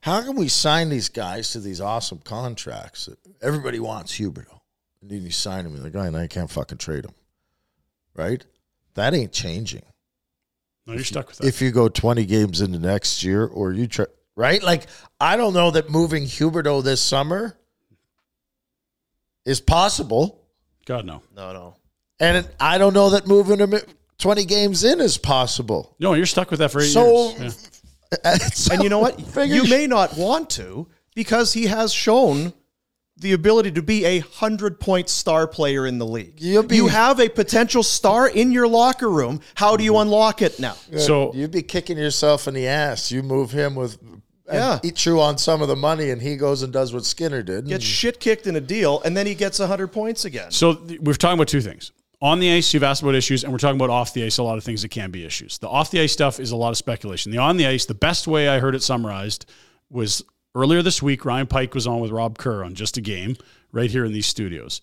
how can we sign these guys to these awesome contracts? that Everybody wants Huberdeau, and then you sign him, and the guy and I can't fucking trade him, right? That ain't changing. No, you're stuck with that. If you go 20 games into next year or you try, right? Like, I don't know that moving Huberdeau this summer is possible. God no. No, no. And it, I don't know that moving him 20 games in is possible. No, you're stuck with that for eight So, years. *laughs* so and you know what? figure You may not want to because he has shown the ability to be a hundred point star player in the league. You'll be- you have a potential star in your locker room. How do you mm-hmm. unlock it now? So- you'd be kicking yourself in the ass. You move him with, Yeah. and he chew on some of the money, and he goes and does what Skinner did. Gets shit kicked in a deal, and then he gets hundred points again. So th- we're talking about two things. On the ice, you've asked about issues, and we're talking about off the ice, a lot of things that can be issues. The off the ice stuff is a lot of speculation. The on the ice, the best way I heard it summarized was earlier this week, Ryan Pike was on with Rob Kerr on just a game right here in these studios.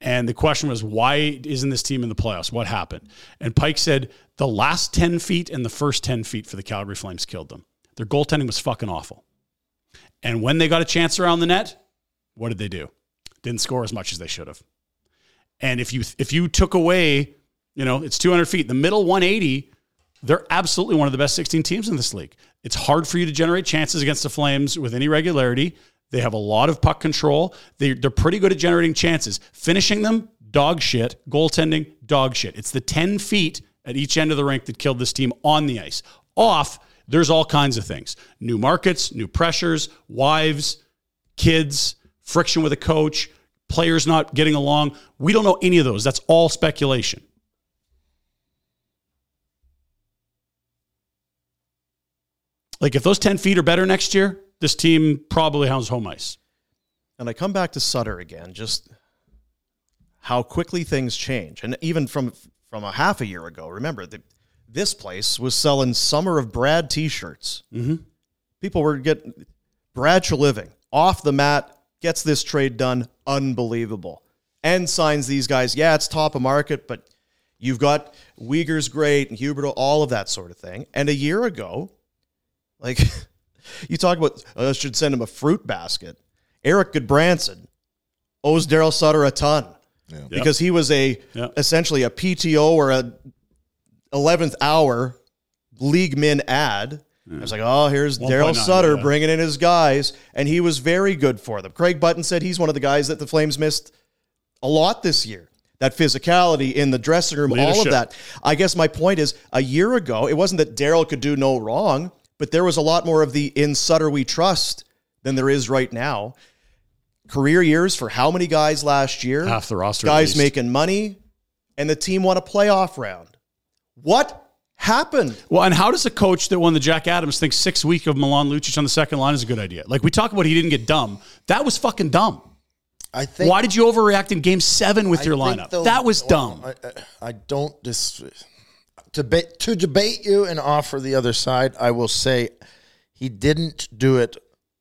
And the question was, why isn't this team in the playoffs? What happened? And Pike said the last 10 feet and the first 10 feet for the Calgary Flames killed them. Their goaltending was fucking awful. And when they got a chance around the net, what did they do? Didn't score as much as they should have. And if you if you took away, you know, it's 200 feet, the middle 180, they're absolutely one of the best 16 teams in this league. It's hard for you to generate chances against the Flames with any regularity. They have a lot of puck control. They, they're pretty good at generating chances. Finishing them, dog shit. Goaltending, dog shit. It's the 10 feet at each end of the rink that killed this team on the ice. Off, there's all kinds of things new markets, new pressures, wives, kids, friction with a coach, players not getting along. We don't know any of those. That's all speculation. Like if those 10 feet are better next year, this team probably has home ice. And I come back to Sutter again, just how quickly things change. And even from from a half a year ago, remember that this place was selling summer of Brad t-shirts. Mm-hmm. People were getting Brad living off the mat, gets this trade done, unbelievable. And signs these guys. Yeah, it's top of market, but you've got Weegar's great and Huberto, all of that sort of thing. And a year ago, like *laughs* you talk about, uh, should send him a fruit basket. Erik Gudbranson owes Daryl Sutter a ton because he was a Yep. essentially a PTO or a 11th hour league min ad. I was like, oh, here's Daryl Sutter yeah. bringing in his guys, and he was very good for them. Craig Button said he's one of the guys that the Flames missed a lot this year. That physicality in the dressing room, all of that. I guess my point is, a year ago, it wasn't that Daryl could do no wrong, but there was a lot more of the in Sutter we trust than there is right now. Career years for how many guys last year? Half the roster, Guys making money, and the team won a playoff round. What happened? Well, and how does a coach that won the Jack Adams think six week of Milan Lucic on the second line is a good idea? Like we talk about, he didn't get dumb. That was fucking dumb. I think. Why did you overreact in Game Seven with I your lineup? that was well, dumb. I, I, I don't dis debate to debate you and offer the other side. I will say he didn't do it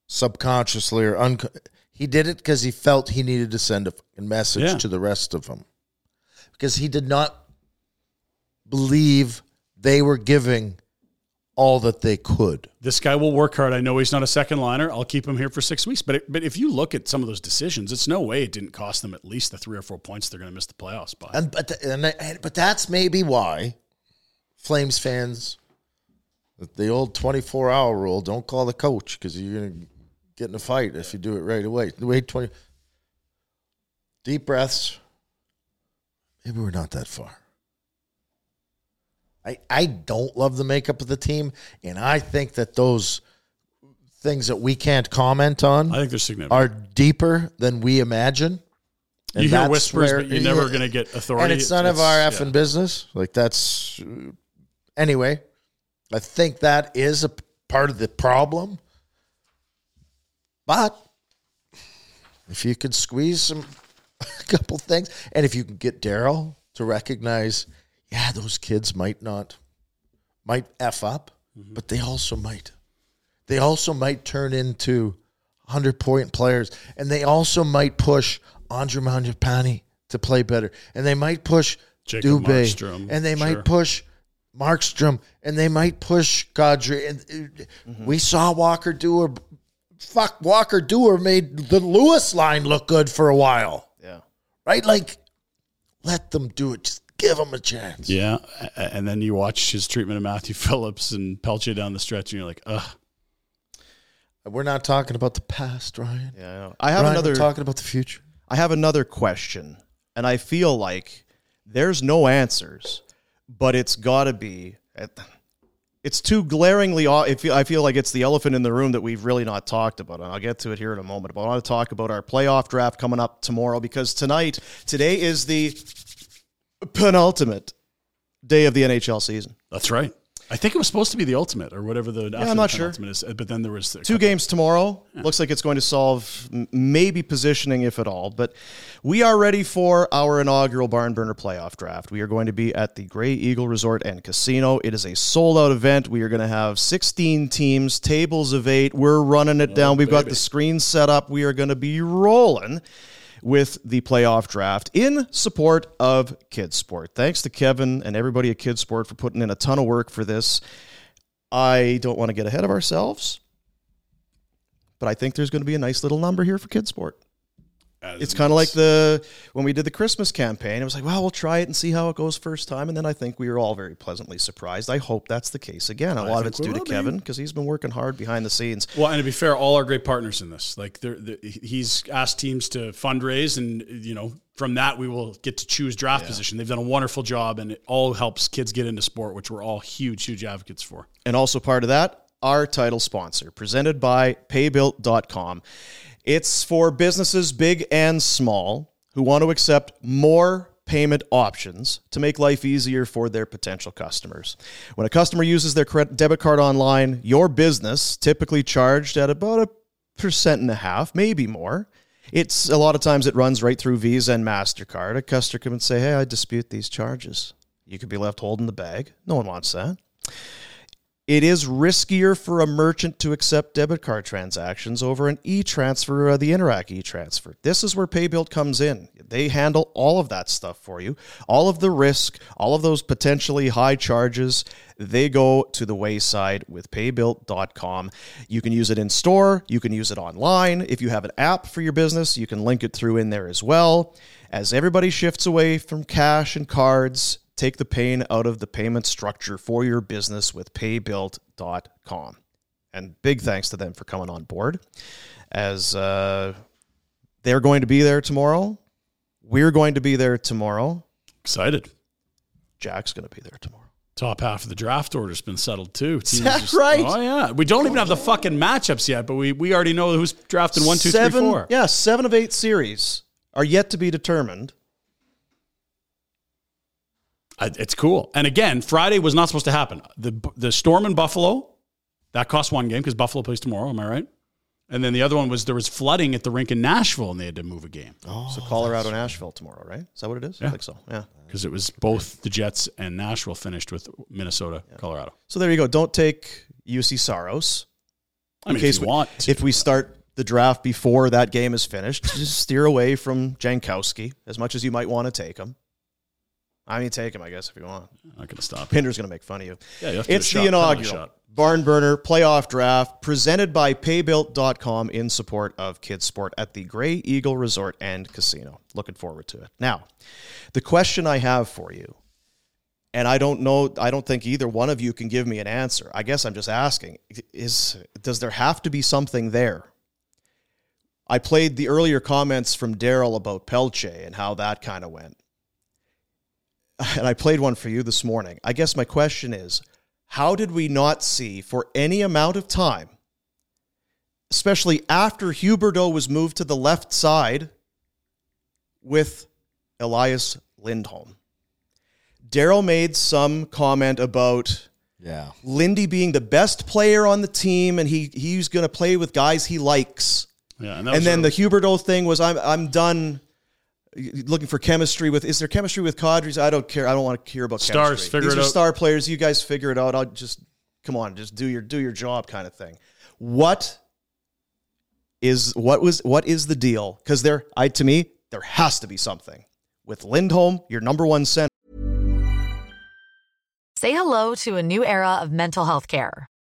subconsciously or un. He did it because he felt he needed to send a message Yeah. to the rest of them because he did not believe they were giving all that they could. this guy will work hard. I know he's not a second liner. I'll keep him here for six weeks. But it, but if you look at some of those decisions, it's no way it didn't cost them at least the three or four points they're going to miss the playoffs by. And but th- and, I- but that's maybe why Flames fans the old 24 hour rule don't call the coach because you're going to get in a fight if you do it right away. Wait 20 deep breaths. Maybe we're not that far. I I don't love the makeup of the team and I think that those things that we can't comment on I think they're significant. are deeper than we imagine. you hear whispers, where- but you're never going to get authority. and it's none of our effing yeah. business. Like that's anyway. I think that is a part of the problem. But if you could squeeze some *laughs* a couple things, and if you can get Daryl to recognize, yeah, those kids might not might f up, Mm-hmm. but they also might. They also might turn into hundred point players, and they also might push Andre Mangiapane to play better, and they might push Jacob Dubé, Markstrom, and they sure. might push Markstrom, and they might push Godry. And uh, Mm-hmm. we saw Walker Duehr. Fuck, Walker Duehr made the Lewis line look good for a while, Yeah. right? Like, let them do it. Just give him a chance. Yeah, and then you watch his treatment of Matthew *laughs* Phillips and Pelletier down the stretch, and you're like, ugh. We're not talking about the past, Ryan. Yeah, I know. I have Ryan, another We're talking about the future. I have another question, and I feel like there's no answers, but it's got to be. Eh, it's too glaringly. o- It feel, I feel like it's the elephant in the room that we've really not talked about, and I'll get to it here in a moment. But I want to talk about our playoff draft coming up tomorrow because tonight, today is the penultimate day of the NHL season. That's right. I think it was supposed to be the ultimate or whatever the. after I'm the not sure. Is, but then there was Two games tomorrow. Looks like it's going to solve maybe positioning, if at all. But we are ready for our inaugural Barn Burner playoff draft. We are going to be at the Grey Eagle Resort and Casino. It is a sold out event. We are going to have 16 teams, tables of eight. We're running it oh, down. We've got the screen set up. We are going to be rolling with the playoff draft in support of Kids Sport. Thanks to Kevin and everybody at Kids Sport for putting in a ton of work for this. I don't want to get ahead of ourselves, but I think there's going to be a nice little number here for Kids Sport. It's kind of like the when we did the Christmas campaign. It was like, well, we'll try it and see how it goes first time, and then I think we were all very pleasantly surprised. I hope that's the case again. A I lot of it's due to be. Kevin because he's been working hard behind the scenes. Well, and to be fair, all our great partners in this, like they're, they he's asked teams to fundraise, and you know, from that we will get to choose draft position. They've done a wonderful job, and it all helps kids get into sport, which we're all huge, huge advocates for. And also part of that, our title sponsor, presented by paybuilt.com. It's for businesses big and small who want to accept more payment options to make life easier for their potential customers. When a customer uses their credit debit card online, your business typically charged at about a percent and a half, maybe more. It's a lot of times it runs right through Visa and MasterCard. A customer can say, Hey, I dispute these charges. You could be left holding the bag. No one wants that. It is riskier for a merchant to accept debit card transactions over an e-transfer or the Interac e-transfer. This is where PayBuilt comes in. They handle all of that stuff for you. All of the risk, all of those potentially high charges, they go to the wayside with paybuilt.com. You can use it in store, you can use it online. If you have an app for your business, you can link it through in there as well. As everybody shifts away from cash and cards, take the pain out of the payment structure for your business with paybuilt.com. And big thanks to them for coming on board as uh, they're going to be there tomorrow. We're going to be there tomorrow. Excited. Jack's going to be there tomorrow. Top half of the draft order's been settled too. Teams that right? Oh yeah. We don't even have the fucking matchups yet, but we we already know who's drafting one, two, three, seven, four. Yeah, seven of eight series are yet to be determined. I- It's cool. And again, Friday was not supposed to happen. The the storm in Buffalo, that cost one game because Buffalo plays tomorrow. Am I right? And then the other one was there was flooding at the rink in Nashville, and they had to move a game Oh, so Colorado, Nashville tomorrow, right? Is that what it is? I think so. Yeah. because it was both the Jets and Nashville finished with Minnesota, Colorado. So there you go. Don't take Juuse Saros. I mean, if you we, want to. if we start the draft before that game is finished, just steer away from Jankowski as much as you might want to take him. I mean, take him, I guess, if you want. I'm not going to stop. Pinder's going to make fun of you. Yeah, you have to do it's the shot, inaugural. Barn Burner playoff draft presented by paybuilt.com in support of Kids Sport at the Grey Eagle Resort and Casino. Looking forward to it. Now, the question I have for you, and I don't know, I don't think either one of you can give me an answer. I guess I'm just asking is does there have to be something there? I played the earlier comments from Daryl about Pelletier and how that kind of went. *laughs* And I played one for you this morning. I guess my question is how did we not see for any amount of time, especially after Huberdeau was moved to the left side with Elias Lindholm? Daryl made some comment about Yeah. Lindy being the best player on the team and he he's going to play with guys he likes. Yeah, and, And then a- the Huberdeau thing was I'm I'm done looking for chemistry with is there chemistry with Cadres? I don't care. I don't want to hear about Stars, chemistry. figure These it are out. star players. You guys figure it out. I'll just come on, just do your do your job kind of thing. What is what was what is the deal? Because there I to me, there has to be something. With Lindholm, your number one center. Say hello to a new era of mental health care.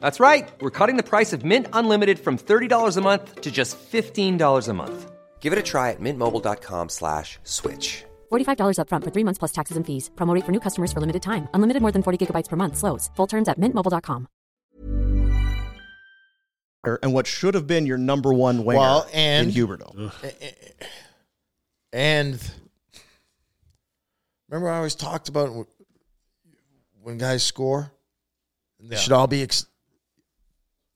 That's right. We're cutting the price of Mint Unlimited from $30 a month to just $15 a month. Give it a try at mintmobile.com slash switch. $45 upfront for three months plus taxes and fees. Promo rate for new customers for limited time. Unlimited more than 40 gigabytes per month. Slows. Full terms at mintmobile.com. and what should have been your number one winger Well, and- in Huberdeau. And remember, I always talked about when guys score, they Yeah. should all be. Ex-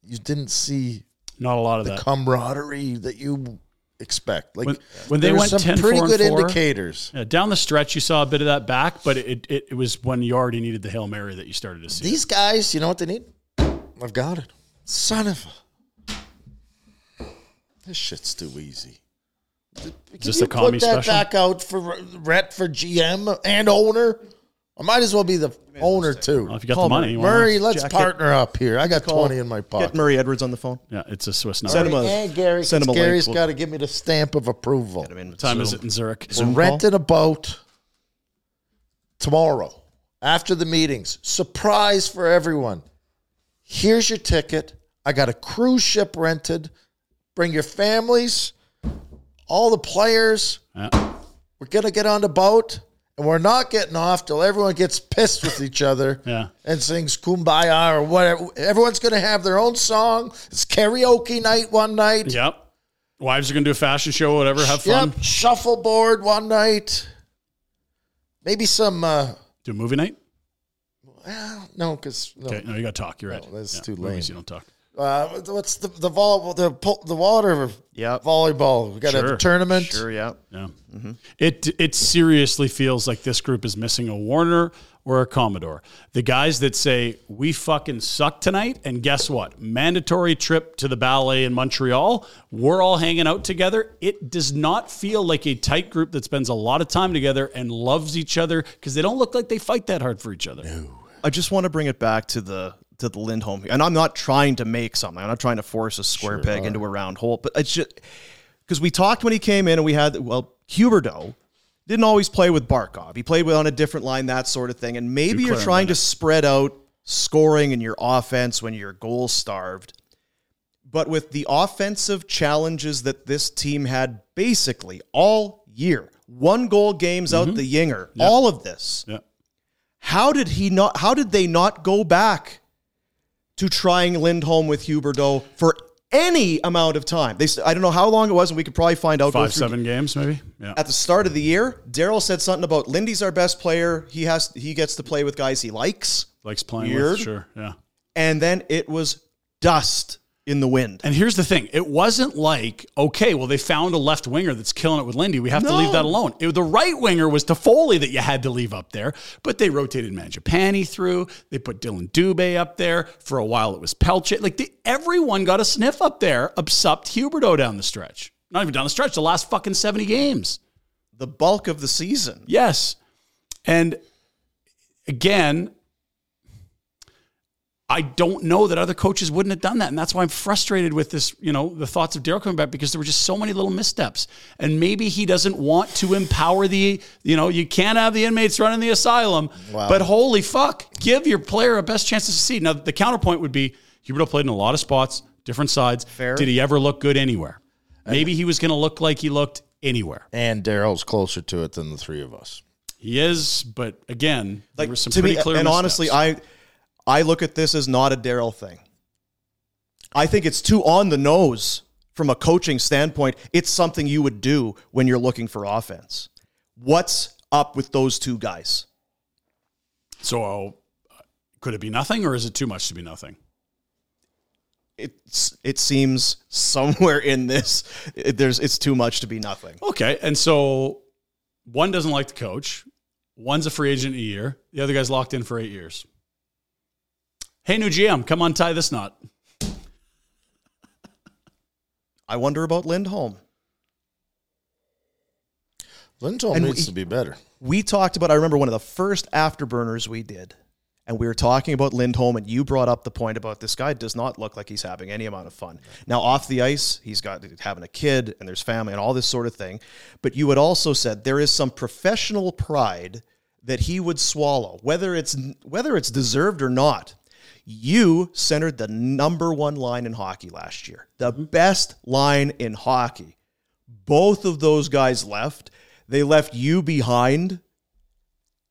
you didn't see Not a lot of the that. camaraderie that you expect. Like when, when they went some 10 pretty four good four, indicators. Yeah, down the stretch, you saw a bit of that back, but it, it, it was when you already needed the Hail Mary that you started to see. These guys, you know what they need? I've got it. Son of a. This shit's too easy. Can this you a commie put that special? back out for Rhett for GM and owner? I might as well be the owner too. Well, if you got Call the money, why not? Murray, let's Jacket. partner up here. I got Call- twenty in my pocket. Get pocket. Murray Edwards on the phone. Yeah, it's a Swiss Send him number. a- and Gary, send him a link. Gary's We'll- got to give me the stamp of approval. Get him in What time is Zoom. it in Zurich? We're Zoom call? renting a boat tomorrow after the meetings. Surprise for everyone. Here's your ticket. I got a cruise ship rented. Bring your families, all the players. Yeah. We're going to get on the boat, and we're not getting off till everyone gets pissed with each other *laughs* Yeah. and sings Kumbaya or whatever. Everyone's going to have their own song. It's karaoke night one night. Yep. Wives are going to do a fashion show, or whatever. Have fun. Yep, shuffleboard one night. Maybe some. Uh, Do a movie night. well, no, because no. Okay. No, you got to talk. You're right. No, that's too movies lame. You don't talk. Uh, what's the the vol the po- the water Yep. volleyball? We got to have Sure. a tournament. Sure, yeah. Yeah. It it seriously feels like this group is missing a Warrener or a Commodore. The guys that say we fucking suck tonight, and guess what? Mandatory trip to the ballet in Montreal. We're all hanging out together. It does not feel like a tight group that spends a lot of time together and loves each other because they don't look like they fight that hard for each other. No. I just want to bring it back to the to the Lindholm, and I'm not trying to make something. I'm not trying to force a square peg into a round hole, but it's just because we talked when he came in, and we had well, Huberdeau didn't always play with Barkov. He played with on a different line, that sort of thing. And maybe you're trying to spread out scoring in your offense when you're goal starved. But with the offensive challenges that this team had basically all year, one goal games out the yinger, all of this. Yeah. How did he not? How did they not go back to trying Lindholm with Huberdeau for any amount of time? They, I don't know how long it was, and we could probably find out. Five, seven games, maybe. Yeah. At the start of the year, Daryl said something about Lindy's our best player. He has he gets to play with guys he likes, Likes playing Weird. with. Sure. Yeah. and then it was dust in the wind. And here's the thing: it wasn't like, okay, well, they found a left winger that's killing it with Lindy. We have to leave that alone. It, the right winger was Toffoli that you had to leave up there, but they rotated Mangiapane through. They put Dillon Dubé up there for a while. It was Pelletier. Like the, everyone got a sniff up there, except Huberdeau down the stretch. Not even down the stretch. The last fucking seventy games. The bulk of the season. Yes. And again, I don't know that other coaches wouldn't have done that. And that's why I'm frustrated with this, you know, the thoughts of Daryl coming back because there were just so many little missteps. And maybe he doesn't want to empower the, you know, you can't have the inmates running the asylum. Wow. But holy fuck, give your player a best chance to succeed. Now, the counterpoint would be Huberdeau played in a lot of spots, different sides. Fair. Did he ever look good anywhere? Maybe he was going to look like he looked anywhere. And Daryl's closer to it than the three of us. He is, but again, there were some to pretty me, clear and missteps. honestly, I I look at this as not a Daryl thing. I think it's too on the nose from a coaching standpoint. It's something you would do when you're looking for offense. What's up with those two guys? So uh, could it be nothing or is it too much to be nothing? It's it seems somewhere in this it, there's it's too much to be nothing. Okay. And so one doesn't like the coach. One's a free agent a year. The other guy's locked in for eight years. Hey, new GM, come untie this knot. I wonder about Lindholm. Lindholm And needs we- to be better. We talked about, I remember one of the first afterburners we did, and we were talking about Lindholm, and you brought up the point about this guy does not look like he's having any amount of fun. Now, off the ice, he's got having a kid, and there's family, and all this sort of thing. But you had also said there is some professional pride that he would swallow, whether it's whether it's deserved or not. You centered the number one line in hockey last year, the mm-hmm. best line in hockey. Both of those guys left. They left you behind,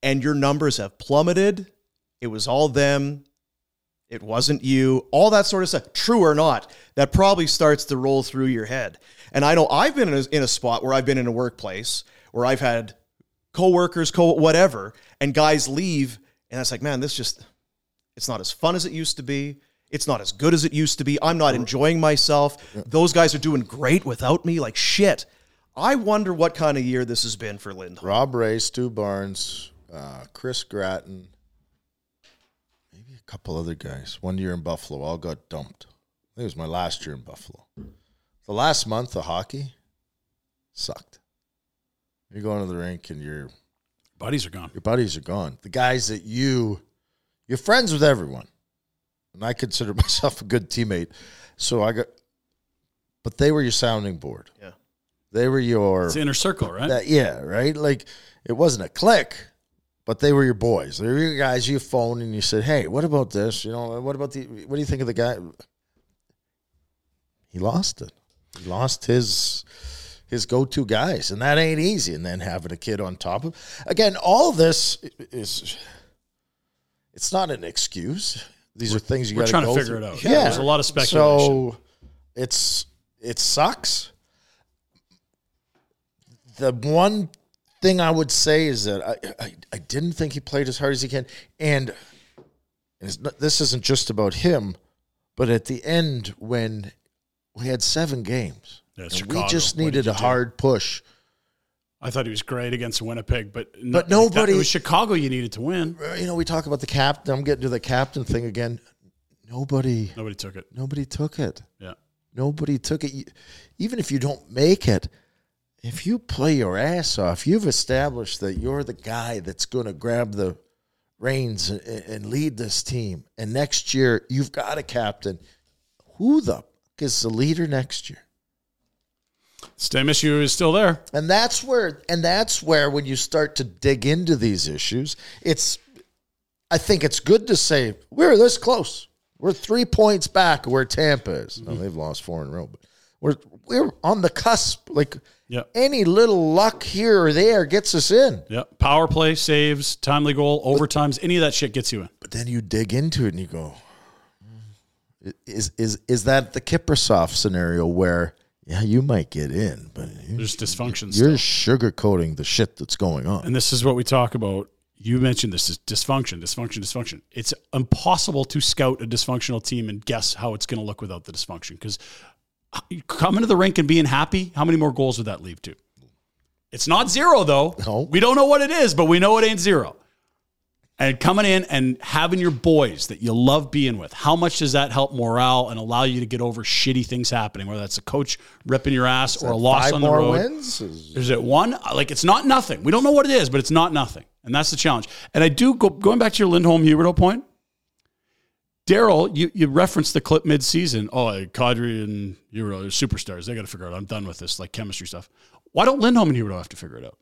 and your numbers have plummeted. It was all them. It wasn't you. All that sort of stuff. True or not, that probably starts to roll through your head. And I know I've been in a, in a spot where I've been in a workplace where I've had coworkers, co whatever, and guys leave, and it's like, man, this just it's not as fun as it used to be. It's not as good as it used to be. I'm not enjoying myself. Those guys are doing great without me. Like shit. I wonder what kind of year this has been for Lindholm. Rob Ray, Stu Barnes, uh, Chris Gratton, maybe a couple other guys. One year in Buffalo, all got dumped. I think it was my last year in Buffalo. The last month of hockey sucked. You're going to the rink and your Buddies are gone. your buddies are gone. The guys that you you're friends with everyone. And I consider *laughs* myself a good teammate. So I got but they were your sounding board. Yeah. They were your It's the inner circle, right? that, yeah, right. Like it wasn't a click, but they were your boys. They were your guys. You phoned and you said, "Hey, what about this? You know, what about the? What do you think of the guy?" He lost it. He lost his his go to guys, and that ain't easy. And then having a kid on top of again, all this is it's not an excuse. These are things you we're got trying to figure through. it out. Yeah, there's a lot of speculation. So it's it sucks the one thing I would say is that I, I, I didn't think he played as hard as he can, and, and it's not, this isn't just about him, but at the end when we had seven games, Yeah, Chicago. we just needed a do? hard push. I thought he was great against Winnipeg, but no- But nobody- It was Chicago you needed to win. Uh, You know, we talk about the captain. I'm getting to the captain thing again. Nobody, Nobody took it. nobody took it. Yeah. Nobody took it. Even if you don't make it, if you play your ass off, you've established that you're the guy that's going to grab the reins and, and lead this team. And next year, you've got a captain. Who the fuck is the leader next year? Stem issue is still there. And that's where, and that's where when you start to dig into these issues, it's. I think it's good to say we're this close. We're three points back where Tampa is. Now, mm-hmm. they've lost four in a row, but we're we're on the cusp. Like Yeah. any little luck here or there gets us in. Yeah. Power play, saves, timely goal, overtimes, any of that shit gets you in. But then you dig into it and you go, mm, is is is that the Kiprusoff scenario where yeah you might get in, but you- There's dysfunction you're still. sugarcoating the shit that's going on. And this is what we talk about. You mentioned this is dysfunction, dysfunction, dysfunction. It's impossible to scout a dysfunctional team and guess how it's going to look without the dysfunction. Because uh, coming to the rink and being happy, how many more goals would that leave to? It's not zero though. No. We don't know what it is, but we know it ain't zero. And coming in and having your boys that you love being with, how much does that help morale and allow you to get over shitty things happening, whether that's a coach ripping your ass or a loss Five on the more road? wins. Is- Is it one? Like it's not nothing. We don't know what it is, but it's not nothing, and that's the challenge. And I do go going back to your Lindholm Huberdeau point. Daryl, you, you referenced the clip mid-season. Oh, Kadri and Huberdeau are superstars. They got to figure it out. I'm done with this like chemistry stuff. Why don't Lindholm and Huberdeau have to figure it out?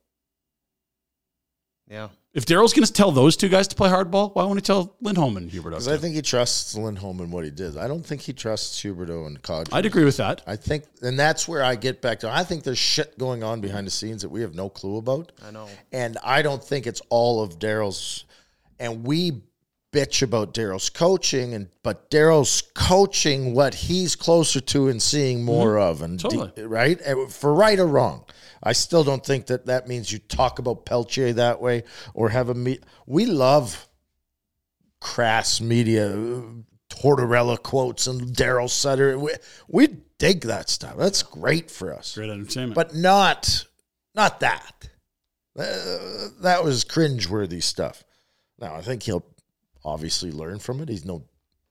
Yeah. If Daryl's going to tell those two guys to play hardball, why won't he tell Lindholm and Huberdeau? Because? I think he trusts Lindholm and what he did. I don't think he trusts Huberdeau and Kadri. I'd agree with that. I think, and that's where I get back to. I think there's shit going on behind the scenes that we have no clue about. I know. And I don't think it's all of Daryl's. And we bitch about Daryl's coaching, and but Daryl's coaching what he's closer to and seeing more mm-hmm. of, and Totally. right And for right or wrong. I still don't think that that means you talk about Pelletier that way or have a meet. We love crass media, uh, Tortorella quotes and Darryl Sutter. We, we dig that stuff. That's great for us Great entertainment. but not not that. Uh, that was cringeworthy stuff. Now I think he'll obviously learn from it. He's no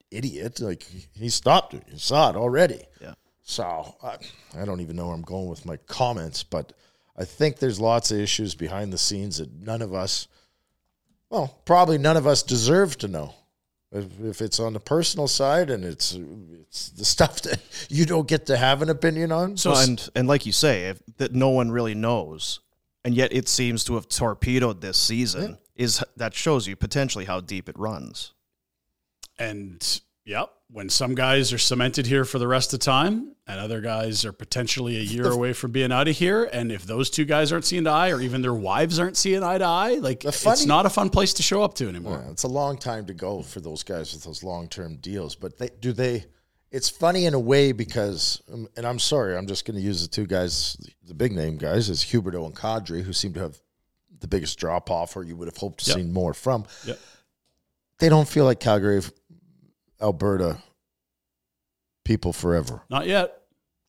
idiot. Like he stopped it. You saw it already. Yeah. So I, I don't even know where I'm going with my comments, but I think there's lots of issues behind the scenes that none of us, well, probably none of us deserve to know. If, if it's on the personal side and it's it's the *laughs* stuff that you don't get to have an opinion on, So and and like you say, if, that no one really knows, and yet it seems to have torpedoed this season. Is that shows you potentially how deep it runs? And yep, when some guys are cemented here for the rest of time, and other guys are potentially a year away from being out of here, and if those two guys aren't seeing to eye, or even their wives aren't seeing eye to eye, like The it's not a fun place to show up to anymore. Yeah, it's a long time to go for those guys with those long term deals. But they, do they? It's funny in a way because, um, and I'm sorry, I'm just going to use the two guys, the big name guys, is Huberdeau and Kadri, who seem to have the biggest drop off, or you would have hoped to Yep. see more from. Yep. They don't feel like Calgary, Alberta people forever. Not yet.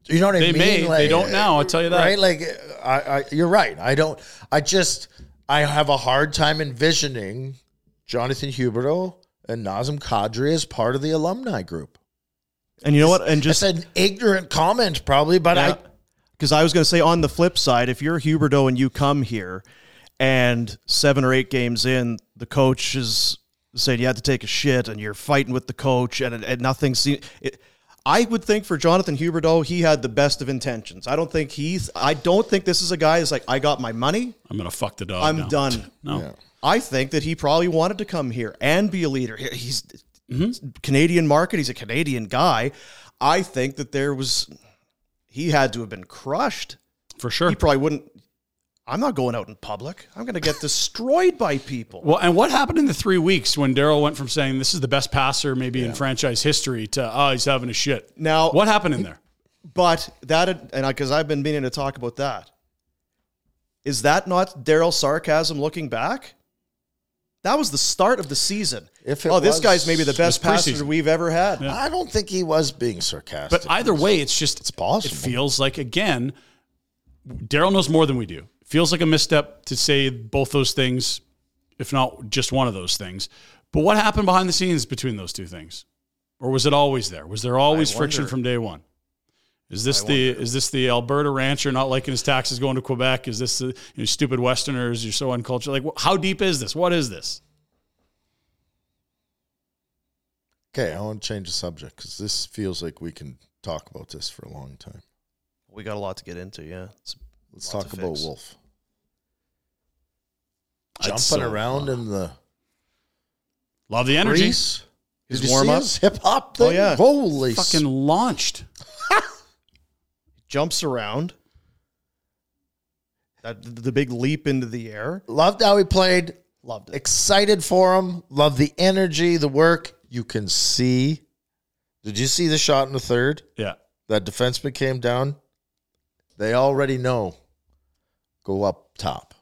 You know what I They mean? may. They don't now, I'll tell you that. Right? Like, I, I, you're right. I don't. I just, I have a hard time envisioning Jonathan Huberdeau and Nazem Kadri as part of the alumni group. And you know what? And just It's an ignorant comment, probably, but I. because I was going to say on the flip side, if you're Huberdeau and you come here, and seven or eight games in, the coach is saying you had to take a shit, and you're fighting with the coach, and, and nothing. Se- it, I would think for Jonathan Huberdeau, he had the best of intentions. I don't think he's. I don't think this is a guy who's like, I got my money, I'm gonna fuck the dog. I'm now. done. *laughs* No. I think that he probably wanted to come here and be a leader. He- He's mm-hmm. Canadian market. He's a Canadian guy. I think that there was he had to have been crushed. For sure. He probably wouldn't. I'm not going out in public. I'm going to get destroyed by people. Well, and what happened in the three weeks when Darryl went from saying this is the best passer maybe in franchise history to oh he's having a shit? Now, What happened in there? But that, and because I've been meaning to talk about that, is that not Darryl sarcasm looking back? That was the start of the season. If it oh, this was- guy's maybe the best passer we've ever had. Yeah. I don't think he was being sarcastic. But either way, it's just It's possible. It feels like again, Darryl knows more than we do. Feels like a misstep to say both those things, if not just one of those things. But what happened behind the scenes between those two things, or was it always there? Was there always I friction from day one? Is this the is this the Alberta rancher not liking his taxes going to Quebec? Is this the you know, stupid Westerners? You're so uncultured. Like, wh- how deep is this? What is this? okay, I want to change the subject because this feels like we can talk about this for a long time. We got a lot to get into. Yeah, It's- Let's talk about fix. Wolf. Jumping so- around in the Love the energy. crease. His see warm-up? hip hop oh, thing? Oh, yeah. Holy Fucking launched. jumps around. That the big leap into the air. Loved how he played. Loved it. Excited for him. Love the energy, the work. You can see. Did you see the shot in the third? Yeah. That defenseman came down. They already know. Go up top,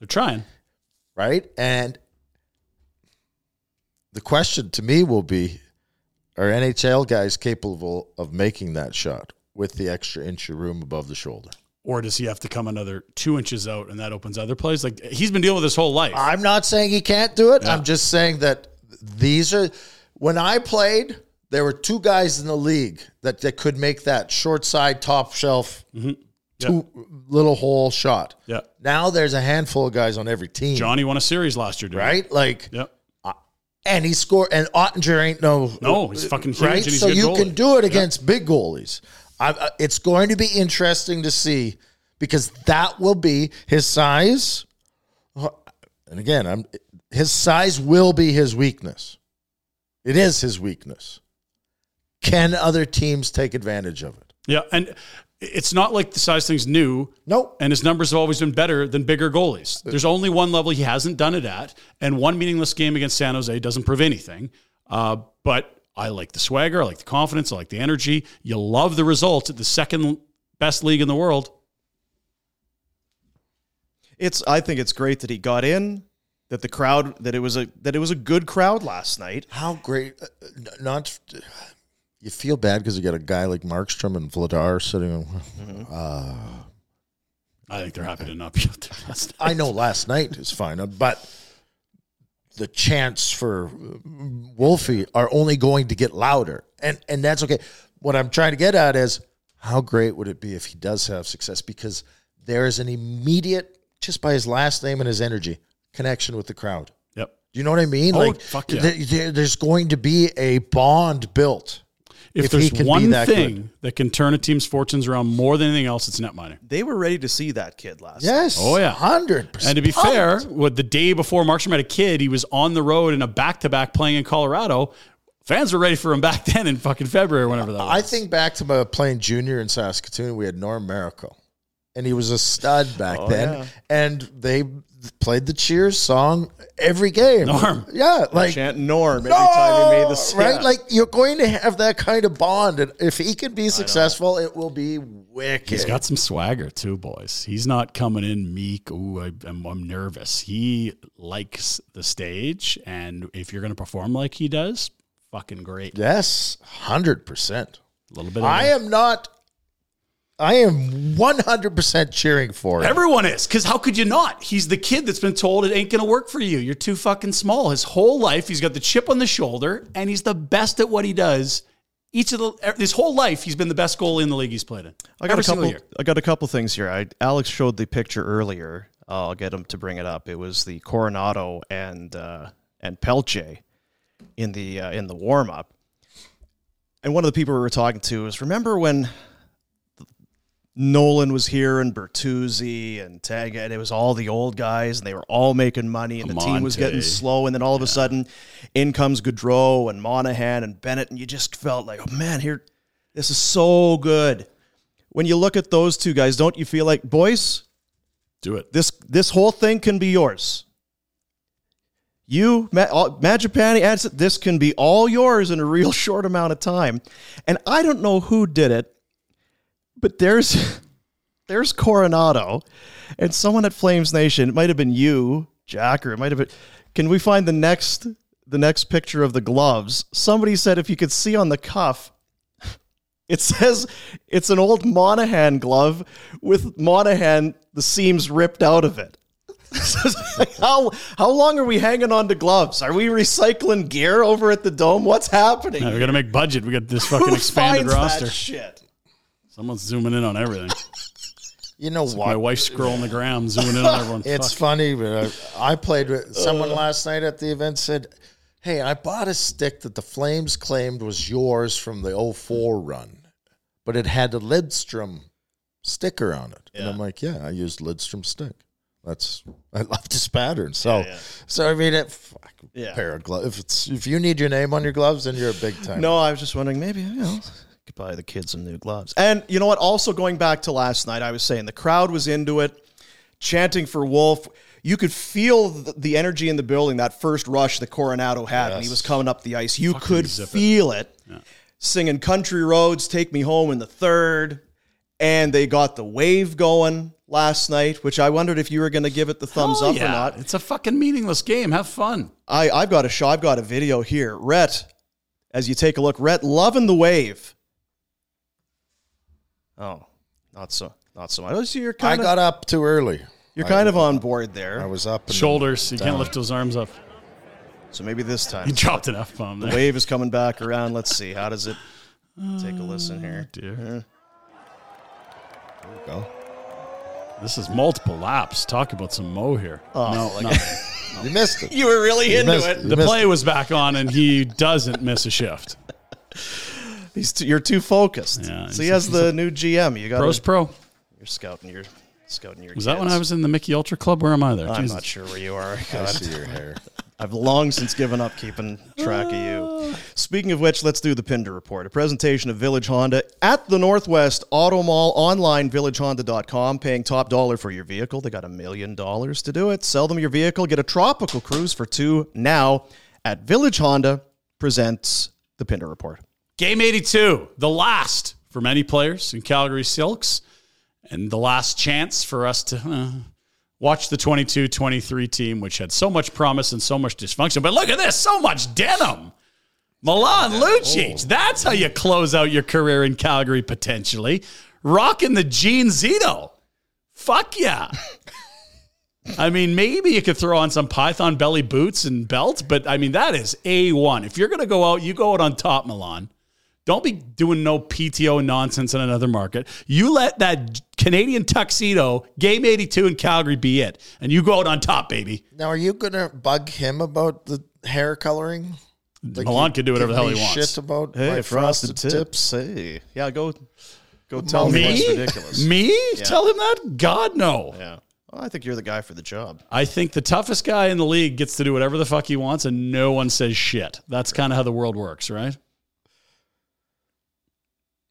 They're trying. Right? And the question to me will be are NHL guys capable of making that shot with the extra inch of room above the shoulder? Or does he have to come another two inches out and that opens other plays? Like he's been dealing with this whole life. I'm not saying he can't do it. Yeah. I'm just saying that these are when I played, there were two guys in the league that, that could make that short side top shelf mm-hmm. Two little hole shot. Yeah. Now there's a handful of guys on every team. Johnny won a series last year, dude. right? Like Yep. and he scored. And Oettinger ain't no No, he's fucking huge right. and he's so you goalie. can do it against big goalies. I, uh, it's going to be interesting to see because that will be his size. And again, I'm his size will be his weakness. It is his weakness. Can other teams take advantage of it? Yeah, and it's not like the size thing's new. Nope. And his numbers have always been better than bigger goalies. There's only one level he hasn't done it at, and one meaningless game against San Jose doesn't prove anything. Uh, but I like the swagger, I like the confidence, I like the energy. You love the results at the second best league in the world. It's. I think it's great that he got in. That the crowd. That it was a. That it was a good crowd last night. How great! uh, n- Not you feel bad because you got a guy like Markstrom and Vladar sitting. Uh, I think they're happy to not be out there. last *laughs* I know last night is fine, uh, but the chants for uh, Wolfie are only going to get louder, and and that's okay. What I'm trying to get at is how great would it be if he does have success because there is an immediate, just by his last name and his energy, connection with the crowd. Yep. Do you know what I mean? Oh, like, fuck yeah. there- there- there's going to be a bond built. If, he there's one that thing good. that can turn a team's fortunes around more than anything else, it's netminding. They were ready to see that kid last. night. Yes. Oh yeah, hundred percent. And to be fair, with the day before Markstrom had a kid, he was on the road in a back-to-back playing in Colorado. Fans were ready for him *laughs* back then in fucking February, whenever that was. I think back to my playing junior in Saskatoon, we had Norm Maracle, and he was a stud back Oh, then. yeah. And they played the Cheers song every game. Norm. yeah, like chanting Norm every time he made the right. yeah. Like you're going to have that kind of bond, and if he can be successful, it will be wicked. He's got some swagger too, boys. He's not coming in meek. Ooh, I, I'm, I'm nervous. He likes the stage, and if you're going to perform like he does, fucking great. yes, hundred percent. A little bit. Of I am not. I am one hundred percent cheering for him. Everyone is, because how could you not? He's the kid that's been told it ain't going to work for you. You're too fucking small. His whole life, he's got the chip on the shoulder, and he's the best at what he does. Each of the his whole life, he's been the best goalie in the league he's played in. I got Every a couple. year. I got a couple things here. I, Alex showed the picture earlier. I'll get him to bring it up. It was the Coronato and uh, and Pelletier in the uh, in the warm up. And one of the people we were talking to was remember when Nolan was here and Bertuzzi and Tag and it was all the old guys and they were all making money and the team was getting slow and then all of a sudden in comes Gaudreau and Monahan and Bennett and you just felt like oh man here this is so good. When you look at those two guys, don't you feel like boys, Do it. this this whole thing can be yours. You, Mangiapane, uh, adds that this can be all yours in a real *laughs* short amount of time. And I don't know who did it, but there's *laughs* there's Coronato and someone at Flames Nation. It might have been you, Jack, or it might have been. Can we find the next the next picture of the gloves? Somebody said if you could see on the cuff, *laughs* it says it's an old Monahan glove with Monahan the seams ripped out of it. *laughs* how how long are we hanging on to gloves? Are we recycling gear over at the dome? What's happening? Yeah, we got to make budget. We got this fucking Who expanded roster. Shit. Someone's zooming in on everything. *laughs* You know It's like my wife's scrolling the gram, zooming in on everyone. *laughs* It's Fuck. funny, but I, I played with uh. someone last night at the event said, Hey, I bought a stick that the Flames claimed was yours from the 04 run, but it had a Lidstrom sticker on it. And I'm like, Yeah, I used Lidstrom stick. That's I love this pattern. So so I mean it fuck, Yeah. pair of gloves. If it's if you need your name on your gloves, then you're a big time. No, I was just wondering maybe you know buy the kids some new gloves. And you know what? Also going back to last night, I was saying the crowd was into it, chanting for Wolf. You could feel the, energy in the building. That first rush that Coronato had when he was coming up the ice, you could zip it. feel it. Singing "Country Roads," "Take Me Home" in the third, and they got the wave going last night. Which I wondered if you were going to give it the thumbs Hell up or not. It's a fucking meaningless game. Have fun. I, I've got a show. I've got a video here. Rhett, as you take a look, Rhett loving the wave. Oh, not so, not so much. Oh, so you're I kind of, got up too early. you're I- kind of on board there. I was up and Shoulders. You can't down. lift those arms up. so maybe this time You dropped an F bomb the there. wave is coming back around. Let's see. How does it? Take a listen here. Oh, dear. Go. This is multiple laps. Talk about some mo here. Oh, no, like- no. *laughs* You missed it. You were really You into missed it. it. You The missed play was back on, and he doesn't miss a shift. *laughs* He's too, you're too focused. Yeah, so he he's- has the a- new GM. You got Pro's pro. You're scouting your scouting your. Was that when. I was in the Mickey Ultra Club? Where am I there? I'm Jesus. not sure where you are. I see your hair. *laughs* I've long since given up keeping track of you. Ah. Speaking of which, let's do the Pinder Report, a presentation of Village Honda at the Northwest Auto Mall online, villagehonda.com, paying top dollar for your vehicle. They got a million dollars to do it. Sell them your vehicle, get a tropical cruise for two now at Village Honda presents the Pinder Report. Game 82, the last for many players in Calgary Silks, and the last chance for us to uh, watch the 22 23 team, which had so much promise and so much dysfunction. But look at this so much denim. Milan Lucic, that's how you close out your career in Calgary potentially. Rocking the Gene Zito. Fuck yeah. *laughs* I mean, maybe you could throw on some Python belly boots and belt, but I mean, that is A1. If you're going to go out, you go out on top, Milan. Don't be doing no PTO nonsense in another market. You let that Canadian tuxedo, game 82 in Calgary, be it. And you go out on top, baby. Now, are you gonna bug him about the hair coloring? Milan can do whatever the hell he wants. Shit about Hey, my frosted, tips. Hey, yeah, go, go tell me Me? what's ridiculous. Me? Yeah. Tell him that? God, no. Yeah, well, I think you're the guy for the job. I think the toughest guy in the league gets to do whatever the fuck he wants and no one says shit. That's kind of how the world works, right?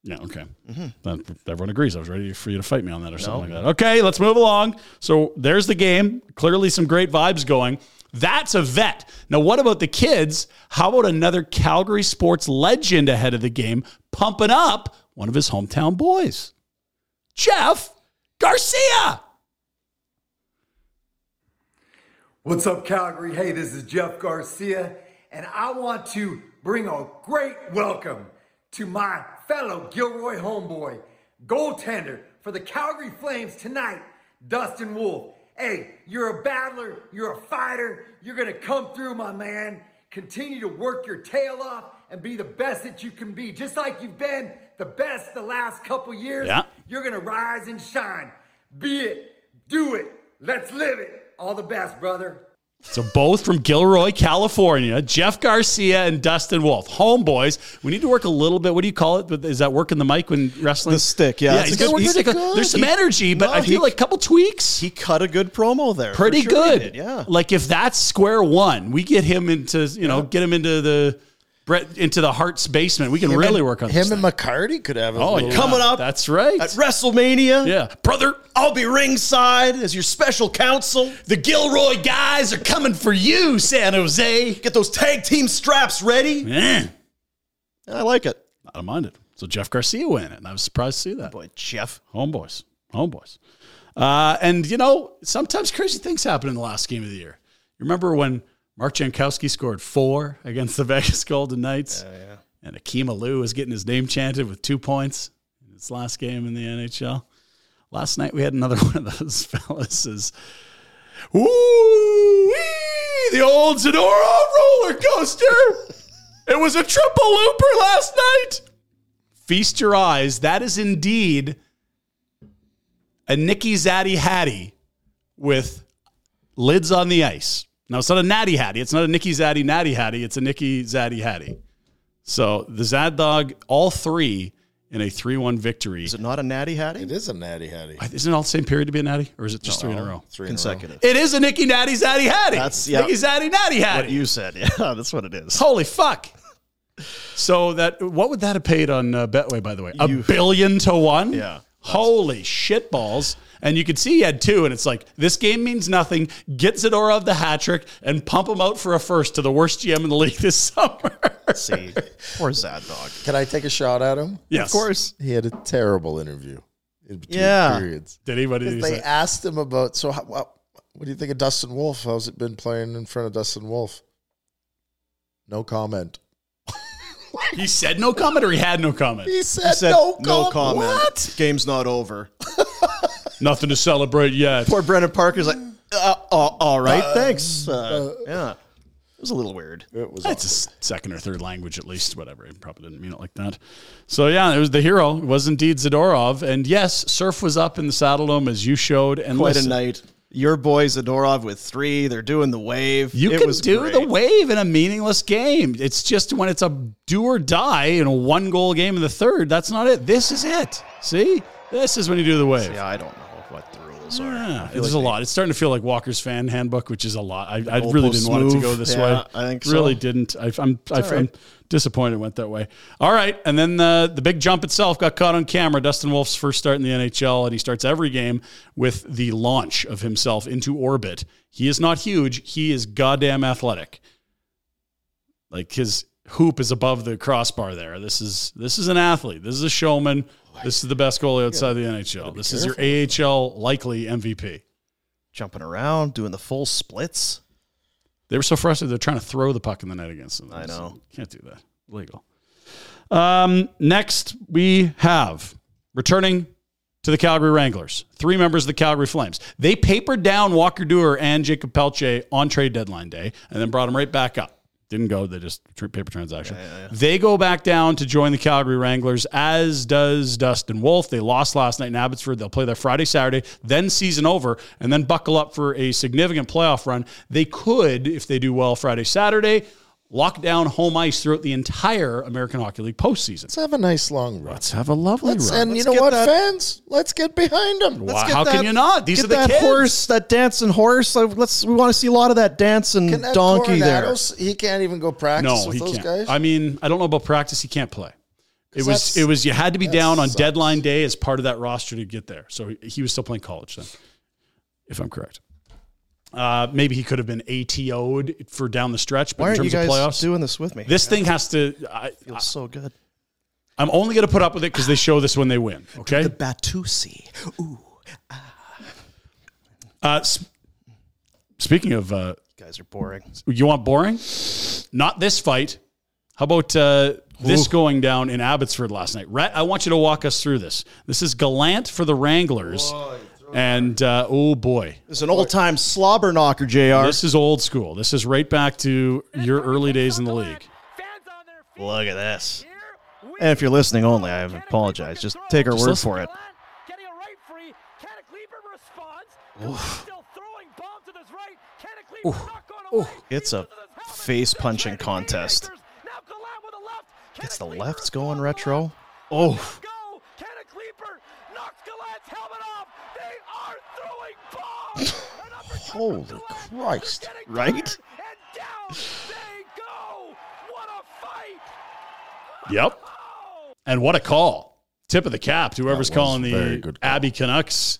Yeah, okay. Mm-hmm. That, everyone agrees. I was ready for you to fight me on that or something No. like that. Okay, let's move along. So there's the game. Clearly, some great vibes going. That's a vet. Now, what about the kids? How about another Calgary sports legend ahead of the game, pumping up one of his hometown boys? Jeff Garcia. What's up, Calgary? Hey, this is Jeff Garcia, and I want to bring a great welcome to my fellow Gilroy homeboy, goaltender for the Calgary Flames tonight, Dustin Wolf. Hey, you're a battler, you're a fighter, you're gonna come through, my man. Continue to work your tail off and be the best that you can be, just like you've been the best the last couple years. Yeah. You're gonna rise and shine. Be it, do it, let's live it. All the best, brother. So both from Gilroy, California, Jeff Garcia and Dustin Wolf, homeboys. We need to work a little bit. What do you call it? Is that working the mic when wrestling? The stick, yeah. yeah. He's good- he's like a- good. there's some He- energy, but no, I feel he- like a couple tweaks. He cut a good promo there. Pretty sure good. did, Yeah. Like if that's square one, we get him into you know get him into the Brett into the Harts basement. We can Him really and- work on him and thing. McCarty could have. A Oh, yeah. Coming up That's right. at WrestleMania. Yeah, brother. I'll be ringside as your special counsel. The Gilroy guys are coming for you, San Jose. Get those tag team straps ready. Man, I like it. I don't mind it. So Jeff Garcia win it, and I was surprised to see that. Boy, Jeff. Homeboys. Homeboys. Uh, and, you know, sometimes crazy things happen in the last game of the year. You remember when Mark Jankowski scored four against the *laughs* Vegas Golden Knights? And Akim Aliu was getting his name chanted with two points in his last game in the NHL. Last night we had another *laughs* one of those fellas. Is, Ooh, the old Zadorov roller coaster. *laughs* It was a triple looper last night. Feast your eyes. That is indeed a Nicky Zaddy Hattie with lids on the ice. Now, it's not a Natty Hattie. It's not a Nicky Zaddy Natty Hattie. It's a Nicky Zaddy Hattie. So the Zad Dog, all three in a 3 1 victory. Is it not a natty hattie? It is a natty hattie. Isn't it all the same period to be a Natty? Or is it just three in a row? Three in a row. Consecutive. It is a Nicky Natty Zaddy Hattie. That's- yeah. Nicky Zaddy Natty Hattie. What you said. *laughs* Yeah, that's what it is. Holy fuck. So that what would that have paid on uh, Betway, by the way? A You- billion to one? Yeah. Holy shit balls. And you could see he had two, and it's like, this game means nothing. Get Zadorov the hat trick and pump him out for a first to the worst GM in the league *laughs* this summer. See, poor Zad Dog. Can I take a shot at him? yes. Of course. He had a terrible interview in between Yeah. periods. Did anybody Because they asked him about so how, what, what do you think of Dustin Wolf? How's it been playing in front of Dustin Wolf? No comment. *laughs* He said no comment or he had no comment? He said, He said no, no comment. comment. What? Game's not over. *laughs* Nothing to celebrate yet. Poor Brendan Parker's like, uh, uh, all right, thanks. Uh, yeah. It was a little weird. It was It's a second or third language at least, whatever. He probably didn't mean it like that. So yeah, it was the hero. It was indeed Zadorov. And yes, Surf was up in the Saddle Dome as you showed. And Quite listen, a night. Your boy Zadorov with three. They're doing the wave. You It can was do great. the wave in a meaningless game. It's just when it's a do or die in a one goal game in the third. That's not it. This is it. See, this is when you do the wave. Yeah, I don't know are. Yeah, there's like a lot. It's starting to feel like Walker's fan handbook, which is a lot. I, I really didn't want it to go this Yeah, way. I think so. really didn't. I, all right. I'm disappointed it went that way. All right, and then the the big jump itself got caught on camera. Dustin Wolf's first start in the NHL, and he starts every game with the launch of himself into orbit. He is not huge. He is goddamn athletic. Like his hoop is above the crossbar there. This is this is an athlete. This is a showman. This is the best goalie outside the NHL. This is your AHL likely MVP. Jumping around, doing the full splits. They were so frustrated they're trying to throw the puck in the net against them. I know. Can't do that. Illegal. Um, next, we have returning to the Calgary Wranglers, three members of the Calgary Flames. They papered down Walker Duehr and Jakob Pelletier on trade deadline day and then brought them right back up. Didn't go, they just paper transaction. They go back down to join the Calgary Wranglers, as does Dustin Wolf. They lost last night in Abbotsford. They'll play their Friday, Saturday, then season over, and then buckle up for a significant playoff run. They could, if they do well Friday, Saturday, lock down home ice throughout the entire American Hockey League postseason. Let's have a nice long run. Let's have a lovely Let's, run. and you Let's know what, that- fans? Let's get behind them. Wow, how can you not? These get are the that kids. horse, that dancing horse. Uh, let's. We want to see a lot of that dancing Can that donkey there. He can't even go practice No, with he those can't. guys. I mean, I don't know about practice. He can't play. It 'Cause was it was you had to be down on sucks. deadline day as part of that roster to get there. So he, he was still playing college then, if I'm correct. Uh, maybe he could have been ATO'd for down the stretch, but Why in aren't you terms guys of playoffs, doing this with me? this thing has to. I, feels so good. I'm only going to put up with it because they show this when they win. Okay. The Batusi. Ooh, Uh, s- speaking of uh, you guys are boring. You want boring? Not this fight. How about uh, this going down in Abbotsford last night? Rhett, I want you to walk us through this. This is Gallant for the Wranglers. And uh, oh boy, It's an old time slobber knocker, Jr. this is old school. This is right back to your early days in the league. Look at this. And if you're listening only, I apologize. Just take our Just word listen. for it. Getting a right free. Kannok Leipert responds. Still throwing bombs to his right. Kannok Leipert not going away. It's a face punching contest. Now Gallant with a left. Gets the lefts going retro. Oh, Go. Kannok Leipert knocks Gallant's helmet off. They are throwing bombs. An uppercut from Holy Christ. Right? And down they go. What a fight. Yep. And what a call. Tip of the cap to whoever's calling the call. Abby Canucks.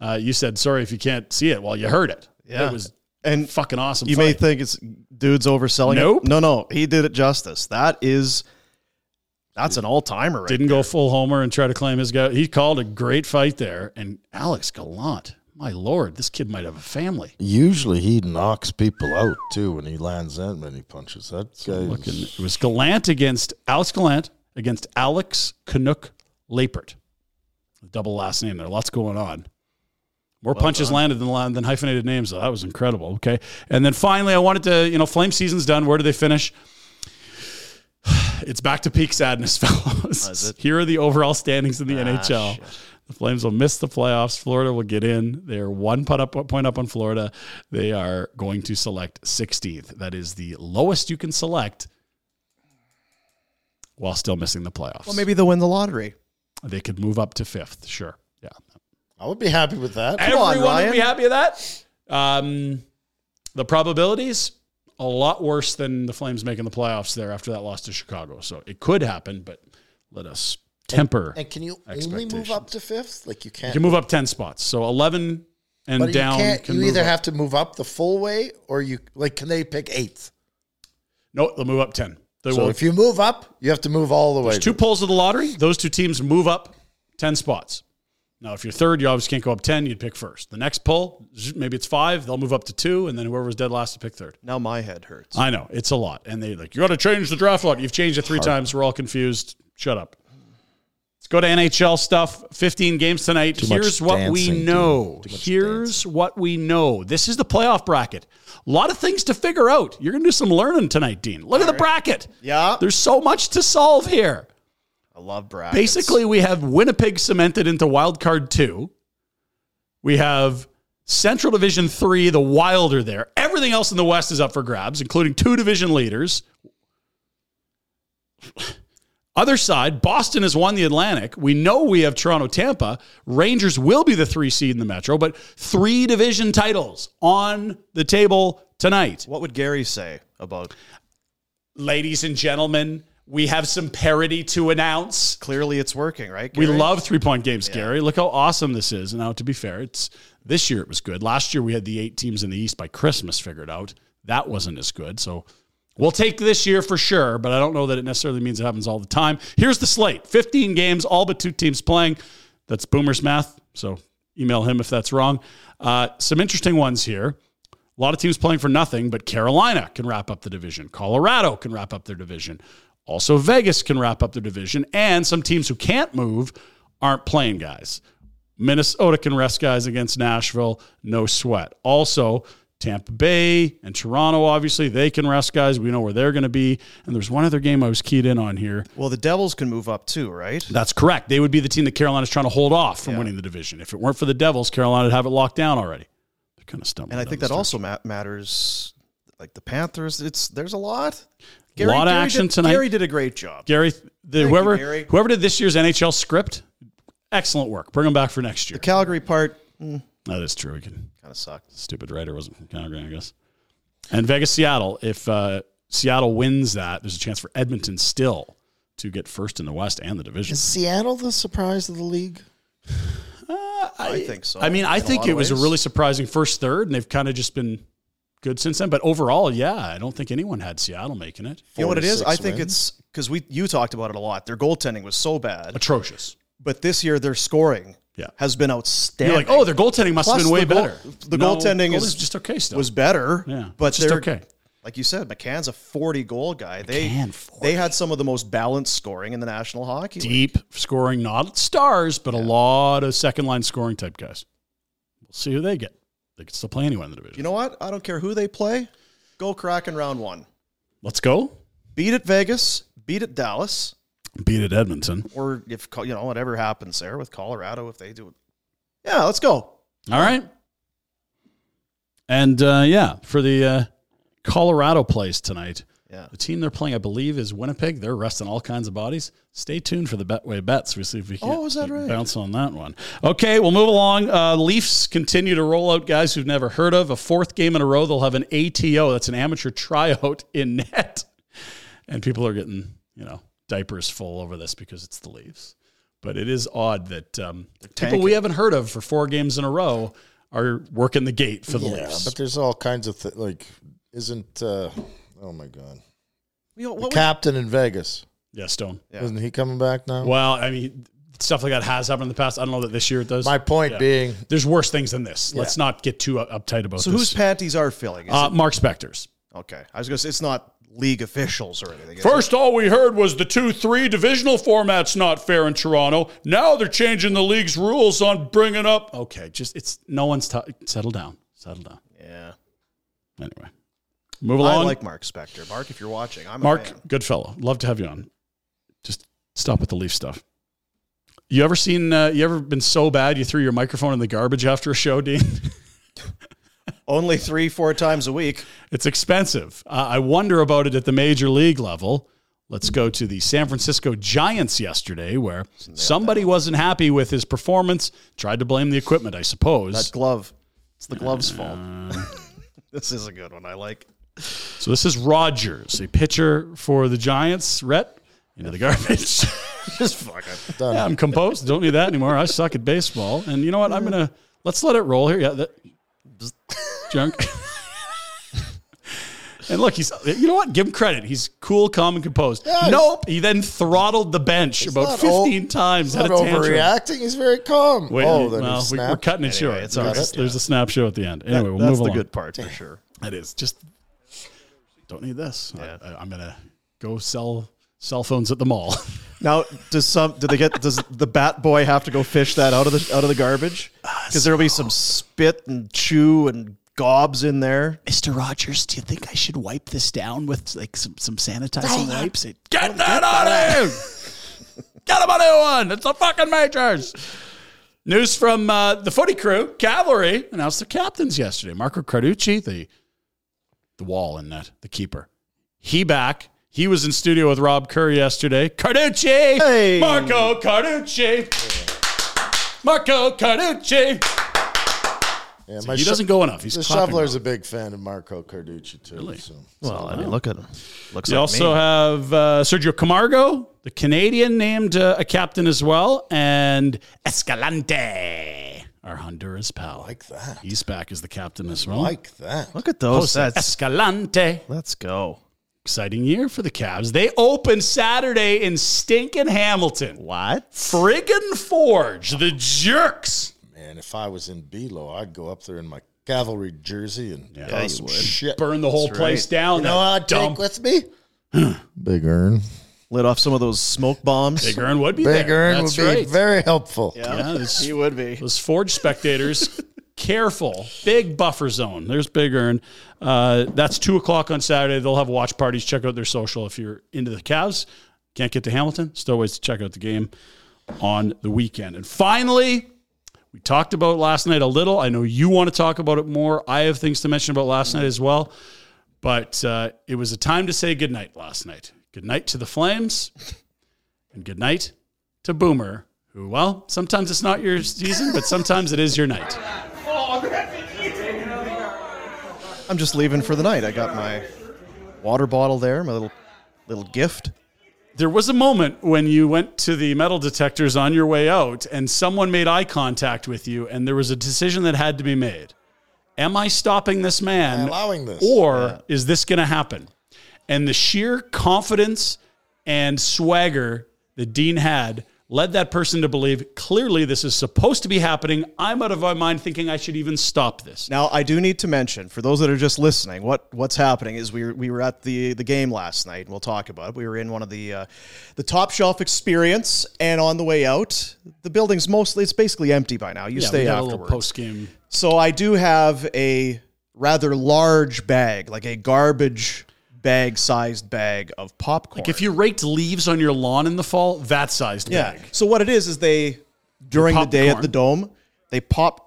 Uh, you said sorry if you can't see it. Well, you heard it. Yeah. It was and fucking awesome. you may think it's dudes overselling Nope. it. No, no, he did it justice. That is, that's an all timer. Right didn't there. go full homer and try to claim his guy. He called a great fight there. And Alex Gallant, my lord, this kid might have a family. Usually he knocks people out too when he lands that many punches. That guy. Looking, it was Gallant against Alex Gallant against Alex Kannok Leipert. Double last name there. Lots going on. More punches landed than than hyphenated names. Though. That was incredible. Okay, and then finally, I wanted to, you know, Flame season's done. Where do they finish? *sighs* It's back to peak sadness, *laughs* fellows. Here are the overall standings in the Ah, NHL. shit. The Flames will miss the playoffs. Florida will get in. They're one put up, point up on Florida. They are going to select 16th. That is the lowest you can select while still missing the playoffs. Well, maybe they'll win the lottery. they could move up to fifth. Sure. Yeah. I would be happy with that. Come on, Everyone Ryan. would be happy with that. Um, the probabilities a lot worse than the Flames making the playoffs there after that loss to Chicago. So it could happen, but let us temper. And can you only move up to fifth? Like you you can't. You can move up 10 spots. So 11 and but down you can't. can You either up. have to move up the full way, or you like. Can they pick eighth? No, they'll move up 10. They So will. if you move up, you have to move all the way. There's two polls of the lottery. Those two teams move up 10 spots. Now, if you're third, you obviously can't go up 10. You'd pick first. The next poll, maybe it's five. They'll move up to two, and then whoever's dead last to pick third. Now my head hurts. I know. It's a lot. And they like, you got to change the draft lot. You've changed it three times. We're all confused. Shut up. Let's go to NHL stuff. 15 games tonight. Too Here's what we dancing, too. know. Too Here's what we know. This is the playoff bracket. A lot of things to figure out. You're going to do some learning tonight, Dean. Look at the bracket. Yeah. There's so much to solve here. I love brackets. Basically, we have Winnipeg cemented into wild card two. We have Central Division three, the Wild are there. Everything else in the West is up for grabs, including two division leaders. Other side, Boston has won the Atlantic. We know we have Toronto, Tampa. Rangers will be the three seed in the Metro, but three division titles on the table tonight. What would Gary say about? Ladies and gentlemen, we have some parity to announce. Clearly, it's working, right? We love three point games, Gary. Look how awesome this is. Now, to be fair, it's this year it was good. Last year we had the eight teams in the East by Christmas figured out. That wasn't as good. So we'll take this year for sure, but I don't know that it necessarily means it happens all the time. Here's the slate 15 games, all but two teams playing. That's Boomer's math. So email him if that's wrong. Uh, some interesting ones here. A lot of teams playing for nothing, but Carolina can wrap up the division. Colorado can wrap up their division. Also, Vegas can wrap up their division. And some teams who can't move aren't playing guys. Minnesota can rest guys against Nashville, no sweat. Also, Tampa Bay and Toronto, obviously, they can rest guys. We know where they're going to be. And there's one other game I was keyed in on here. Well, the Devils can move up too, right? That's correct. They would be the team that Carolina's trying to hold off from winning the division. If it weren't for the Devils, Carolina would have it locked down already. They're kind of stumbling. And I think that the also ma- matters. Like the Panthers, it's there's a lot. A lot of action did, tonight. Gary did a great job. Gary, the, Thank you, whoever Gary. whoever did this year's NHL script, excellent work. Bring them back for next year. The Calgary part mm, That is true. We can kind of sucked. stupid writer wasn't from Calgary, I guess. And Vegas, Seattle. If uh, Seattle wins that, there's a chance for Edmonton still to get first in the West and the division. Is Seattle the surprise of the league? I think so. I mean, I in think it of was a really surprising first third, and they've kind of just been good since then. But overall, yeah, I don't think anyone had Seattle making it. You know what it is? 46 I think it's because we you talked about it a lot. Their goaltending was so bad, Atrocious. but this year they're scoring Yeah. has been outstanding. You're like, oh, their goaltending must Plus have been way the goal- better. the No, goaltending is just okay still. was better. Yeah, but just they're okay. Like you said, McCann's a forty goal guy. They McCann, 40. they had some of the most balanced scoring in the National Hockey League. deep scoring, not stars, but a lot of second line scoring type guys. We'll see who they get. They can still play anyone in the division. You know what? I don't care who they play. Go Kraken round one. Let's go. Beat at Vegas. Beat at Dallas. Beat at Edmonton. Or if you know whatever happens there with Colorado, if they do it. Yeah, let's go. All right. And uh, yeah, for the uh, Colorado plays tonight. Yeah. The team they're playing, I believe, is Winnipeg. They're resting all kinds of bodies. Stay tuned for the Betway bets. We see if we can Oh, is that right? bounce on that one. Okay, we'll move along. Uh, Leafs continue to roll out guys who've never heard of. A fourth game in a row, they'll have an ATO. That's an amateur tryout in net, *laughs* and people are getting you know diapers full over this because it's the Leafs. But it is odd that um, people we haven't heard of for four games in a row are working the gate for the yeah, Leafs. but there's all kinds of th- like, isn't uh, oh my god, You know, the what would- captain in Vegas yeah, Stone. Yeah. isn't he coming back now? Well, I mean, stuff like that has happened in the past. I don't know that this year it does. My point Yeah. being, There's worse things than this. Let's not get too uptight about so this. whose panties are filling? Uh, it- Mark Spector's. okay, I was gonna say it's not league officials or anything. First, all we heard was the 2 3 divisional format's not fair in Toronto. Now they're changing the league's rules on bringing up. Okay, just it's no one's t- settle down. Settle down. yeah, Anyway, move along. I like Mark Spector. Mark, if you're watching, I'm a Mark, fan. good fellow. Love to have you on. Just stop with the Leaf stuff. You ever seen? Uh, you ever been so bad you threw your microphone in the garbage after a show, Dean? *laughs* Only three, four times a week. It's expensive. Uh, I wonder about it at the major league level. Let's go to the San Francisco Giants yesterday, where somebody wasn't happy with his performance, tried to blame the equipment, I suppose. That glove. It's the glove's fault. Uh, *laughs* this is a good one. I like. so this is Rogers, a pitcher for the Giants. Rhett, into the garbage. *laughs* *laughs* Just fucking. done. yeah, I'm composed. Don't need that anymore. I suck at baseball. And you know what? I'm gonna let's let it roll here. Yeah, that *laughs* junk. and look, he's you know what? Give him credit. He's cool, calm, and composed. Yeah, nope. He then throttled the bench about not 15 o- times. Not overreacting. He's very calm. Wait, oh, then well, we, we're cutting it Anyway, short. it's all right. there's a snap show at the end. Anyway, we'll move on. That's the good part for sure. It is just don't need this. Yeah. I, am gonna go sell cell phones at the mall. Now, does some do they get does the bat boy have to go fish that out of the out of the garbage? *sighs* *laughs* Because there'll be some spit and chew and gobs in there. Mr. Rogers, do you think I should wipe this down with like some, some sanitizing wipes? Get that out of here! Get him a new one! It's the fucking majors! News from uh, the footy crew. Cavalry announced their captains yesterday. Marco Carducci, the the wall in net, the keeper. He back. He was in studio with Rob Kerr yesterday. Carducci! Hey. Marco Carducci! Marco Carducci! Yeah, So he doesn't go enough. He's the clapping shoveler's well. a big fan of Marco Carducci too. Really? So. Well, I mean, look at him. Looks You like also me. have uh, Sergio Camargo, the Canadian, named uh, a captain as well, and Escalante, our Honduras pal. Like that. He's back as the captain as well. Like that. Look at those. Jose That's, Escalante. let's go. Exciting year for the Cavs. They open Saturday in stinking Hamilton. What? Friggin' Forge, the jerks. Man, if I was in Belo, I'd go up there in my cavalry jersey and Yeah, cause you some would. shit. Burn the whole That's place right. down. You know that I'd dump. take with me? *sighs* Big Earn. Lit off some of those smoke bombs. Big Earn would be Big there. Earn would That's be very helpful. Yeah, this- He would be. Those Forge spectators, *laughs* careful. Big buffer zone. There's Big Earn. Uh, that's 2 o'clock on Saturday. They'll have watch parties. Check out their social if you're into the Cavs. Can't get to Hamilton. Still ways to check out the game on the weekend. And finally, we talked about last night a little. I know you want to talk about it more. I have things to mention about last night as well. But uh, it was a time to say goodnight last night. Good night to the Flames and good night to Boomer, who, well, sometimes it's not your season, but sometimes it is your night. I'm just leaving for the night. I got my water bottle there, my little little gift. There was a moment when you went to the metal detectors on your way out and someone made eye contact with you, and there was a decision that had to be made. Am I stopping this man? Allowing this. Or is this going to happen? And the sheer confidence and swagger that Dean had led that person to believe clearly this is supposed to be happening. I'm out of my mind thinking I should even stop this. Now, I do need to mention for those that are just listening, what what's happening is we were, we were at the the game last night, and we'll talk about it. We were in one of the uh, the top shelf experience, and on the way out, the building's mostly it's basically empty by now. You yeah, stay afterwards. post game. So I do have a rather large bag, like a garbage bag sized bag of popcorn. Like if you raked leaves on your lawn in the fall, that sized yeah. bag. So what it is is they during the day at the dome, they pop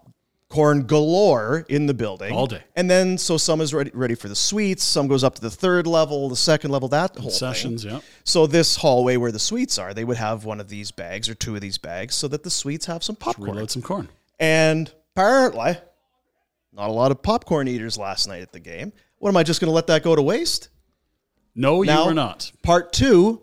corn galore in the building All day. and then so some is ready ready for the suites, some goes up to the third level, the second level, that whole Sessions, thing. yeah. So this hallway where the suites are, they would have one of these bags or two of these bags so that the suites have some popcorn. Reload some corn. And apparently, not a lot of popcorn eaters last night at the game. What am I just going to let that go to waste? No, Now- you were not. Part two,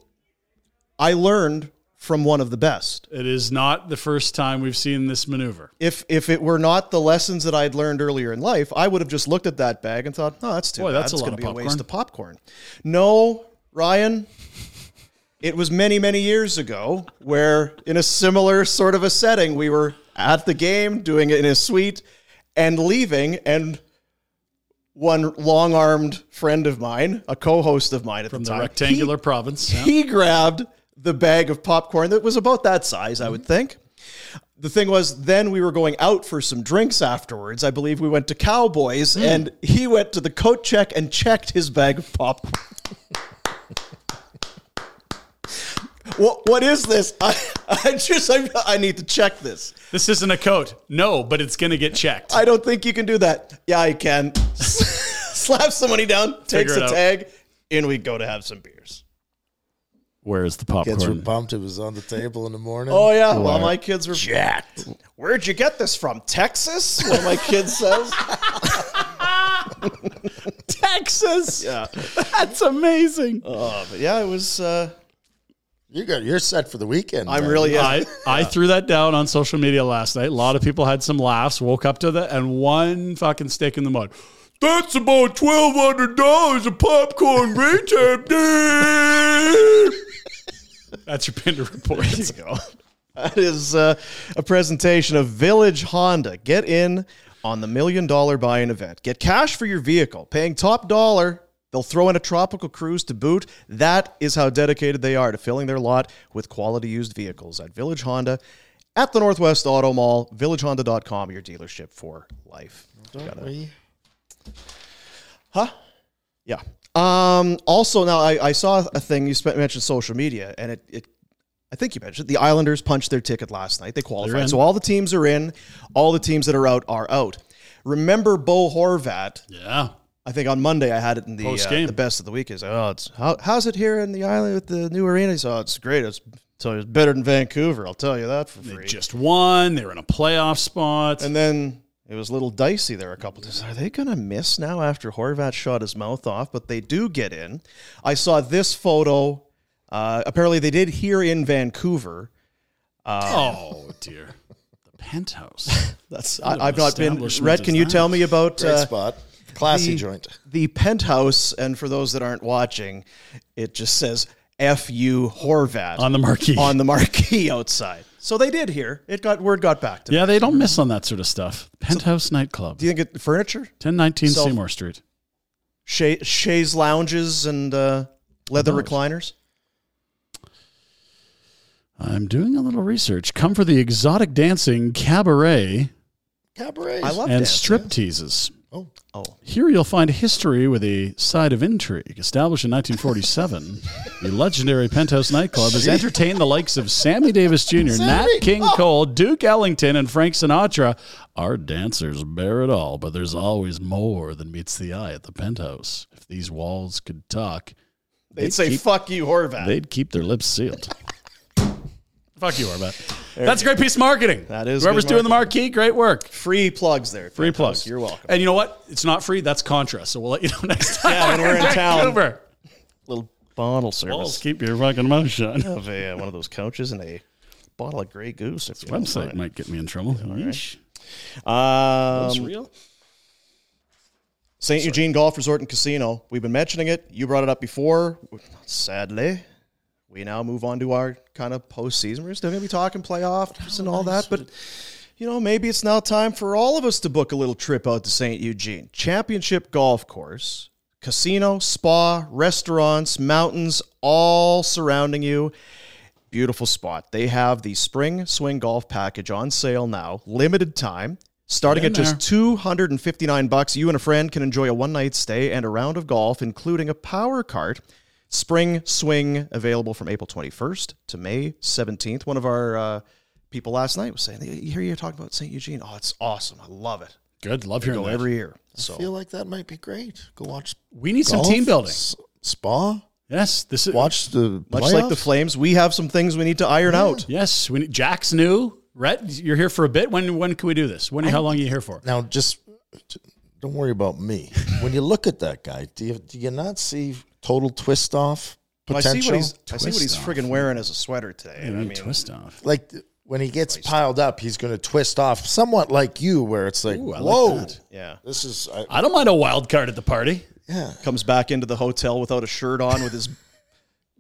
I learned from one of the best. It is not the first time we've seen this maneuver. If if it were not the lessons that I'd learned earlier in life, I would have just looked at that bag and thought, "Oh, that's too Boy, bad. that's lot going to be a waste of popcorn." No, Ryan. It was many, many years ago where, in a similar sort of a setting, we were at the game doing it in a suite and leaving, and one long armed friend of mine, a co host of mine at From the time, rectangular province. yeah. he grabbed the bag of popcorn that was about that size, I would mm-hmm. think. The thing was, then we were going out for some drinks afterwards. I believe we went to Cowboys, hmm. and he went to the coat check and checked his bag of popcorn. *laughs* what, what is this? *laughs* I, I just I, I need to check this. This isn't a coat. No, but it's going to get checked. I don't think you can do that. Yeah, I can. *laughs* Slap somebody down, takes Figure a out. tag, and we go to have some beers. Where's the popcorn? Kids were popcorn? pumped. It was on the table in the morning. Oh yeah, Wow. well my kids were jacked. Where'd you get this from? Texas? One of my kid says. *laughs* *laughs* Texas. Yeah. That's amazing. Oh, but yeah, it was. Uh, You got you're set for the weekend. I'm man. really. Yeah. I, I *laughs* threw that down on social media last night. A lot of people had some laughs, woke up to that, and one fucking stick in the mud. That's about twelve hundred dollars of popcorn retail. *laughs* That's your Pinder report. There you go. That is uh, a presentation of Village Honda. Get in on the million dollar buy-in event. Get cash for your vehicle, paying top dollar. They'll throw in a tropical cruise to boot. That is how dedicated they are to filling their lot with quality used vehicles at Village Honda at the Northwest Auto Mall, villagehonda.com, your dealership for life. Don't we? Huh? Yeah. Um, also, now I, I saw a thing you mentioned social media, and it, it I I think you mentioned the Islanders punched their ticket last night. They qualified. So all the teams are in. All the teams that are out are out. Remember Bo Horvat? Yeah. I think on Monday I had it in the uh, the best of the week. Is oh, it's how, how's it here in the island with the new arena? So oh, it's great. It's so it's better than Vancouver. I'll tell you that for They free. just won. They were in a playoff spot. And then it was a little dicey there a couple times. Are they going to miss now after Horvat shot his mouth off? But they do get in. I saw this photo. Uh, apparently, they did here in Vancouver. Uh, oh dear, the penthouse. *laughs* That's I, I've not been. Rhett, can you that? tell me about Great uh, spot. Classy the- joint. The penthouse, and for those that aren't watching, it just says "Fu Horvat" On the marquee. On the marquee *laughs* outside. So they did here. It got word got back to me. Yeah, they don't miss on that sort of stuff. Penthouse nightclub, Do you think it furniture, ten nineteen Self- Seymour Street. Shay, Shays lounges, and uh, leather Those. recliners? I'm doing a little research. Come for the exotic dancing cabaret Cabaret. I love and dancing. strip teases. Oh. Oh, Here you'll find history with a side of intrigue. Established in 1947, *laughs* the legendary Penthouse nightclub has entertained the likes of Sammy Davis Jr., Nat King oh. Cole, Duke Ellington, and Frank Sinatra. Our dancers bear it all, but there's always more than meets the eye at the Penthouse. If these walls could talk, they'd say keep, "Fuck you, Horvat." they'd keep their lips sealed. Fuck you, Horvat. That's a great piece of marketing. That is Whoever's good doing the marquee, great work. Free plugs there. Free Penthouse. plugs. You're welcome. And you know what? It's not free. That's contra. So we'll let you know *laughs* next time. Yeah, when we're in town. Vancouver. Little bottle Walls service keep your fucking mouth shut. of a, uh, one of those couches and a bottle of Grey Goose. If you don't Website mind. might get me in trouble. Yeesh. Um, real. St. Eugene Golf Resort and Casino. We've been mentioning it. You brought it up before. Sadly, we now move on to our kind of postseason. We're still going to be talking playoffs and all that, but you know, maybe it's now time for all of us to book a little trip out to St. Eugene. Championship golf course, casino, spa, restaurants, mountains, all surrounding you. Beautiful spot. They have the spring swing golf package on sale now, limited time. Starting at in just 259 bucks, you and a friend can enjoy a one-night stay and a round of golf including a power cart. Spring swing available from April 21st to May 17th. One of our uh, people last night was saying, "You hear you talking about St. Eugene? Oh, it's awesome. I love it. Good. Love We hearing go that. every year." So I feel like that might be great. Go watch. We need some team building. s- spa. Yes. This is Watch the much like the. Flames, we have some things we need to iron out. Yes. We need, Jack's new. Rhett, you're here for a bit. When when can we do this? When? how long are you here for? Now, just don't worry about me. when you look at that guy, do you do you not see total twist off But I see potential? what he's I see what he's Twist off. friggin' wearing as a sweater today. Yeah, I mean, twist off. like when he gets piled up, he's going to twist off, somewhat like you, where it's like, Ooh, I like whoa, yeah. this is I, I don't mind a wild card at the party. yeah. Comes back into the hotel without a shirt on with his *laughs*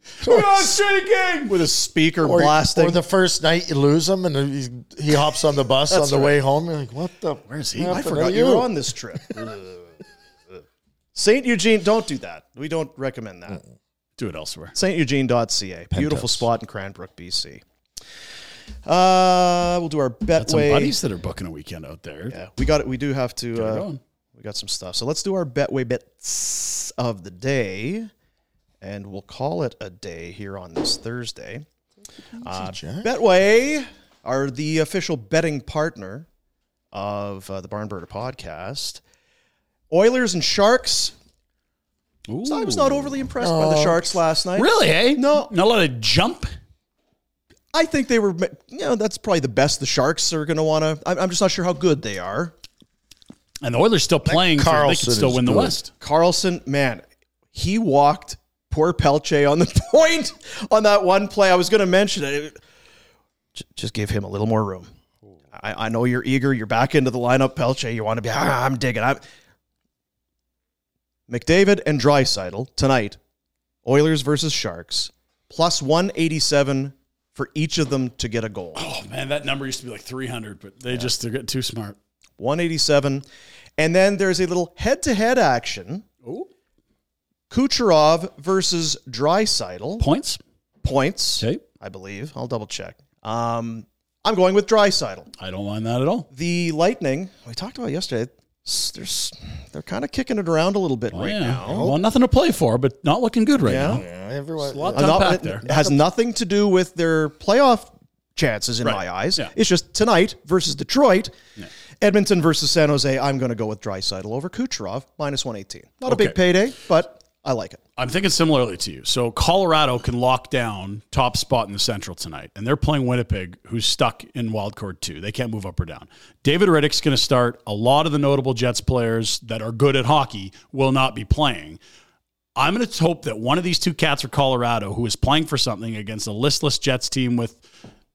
*laughs* King. with a speaker Or, blasting. or the first night you lose him, and he, he hops on the bus *laughs* on the right. way home. You're like, what the? Where's he? I happened to forgot you were on this trip. St. Eugene, don't do that. We don't recommend that. Do it elsewhere. St. StEugene.ca. Beautiful Penthouse. spot in Cranbrook, BC. Uh, we'll do our Got some Betway. buddies that are booking a weekend out there. Yeah, we got it. We do have to. Uh, we got some stuff. So let's do our Betway bets of the day, and we'll call it a day here on this Thursday. Uh, Betway are the official betting partner of uh, the Barn Burner podcast. Oilers and Sharks. So I was not overly impressed by the Sharks last night. Really, eh? No. Not a lot of jump. I think they were, you know, that's probably the best the Sharks are going to want to. I'm I'm just not sure how good they are. And the Oilers still playing. For, they Karlsson could still is win the good. West. Karlsson, man, he walked poor Pelche on the *laughs* point on that one play. I was going to mention it. J- Just give him a little more room. I, I know you're eager. You're back into the lineup, Pelche. You want to be, ah, I'm digging. I'm, McDavid and Draisaitl tonight, Oilers versus Sharks, plus 187 for each of them to get a goal. Oh man, that number used to be like 300, but they just they're getting too smart. 187. And then there's a little head to head action. Oh, Kucherov versus Draisaitl. points. Points, Okay, I believe. I'll double check. Um, I'm going with Draisaitl. I don't mind that at all. The Lightning, we talked about yesterday, s- they're, kind of kicking it around a little bit Oh, right yeah. now. Well, nothing to play for, but not looking good right Yeah. now. Yeah, Everyone, a lot I'm to not- it there. has nothing to do with their playoff chances in Right. my eyes. Yeah. It's just tonight versus Detroit. Edmonton versus San Jose. I'm going to go with Draisaitl over Kucherov minus 118. Not a big payday, but I like it. I'm thinking similarly to you. So Colorado can lock down top spot in the Central tonight, and they're playing Winnipeg, who's stuck in wild card two. They can't move up or down. David Rittich's going to start. A lot of the notable Jets players that are good at hockey will not be playing. I'm going to hope that one of these two cats for Colorado, who is playing for something against a listless Jets team with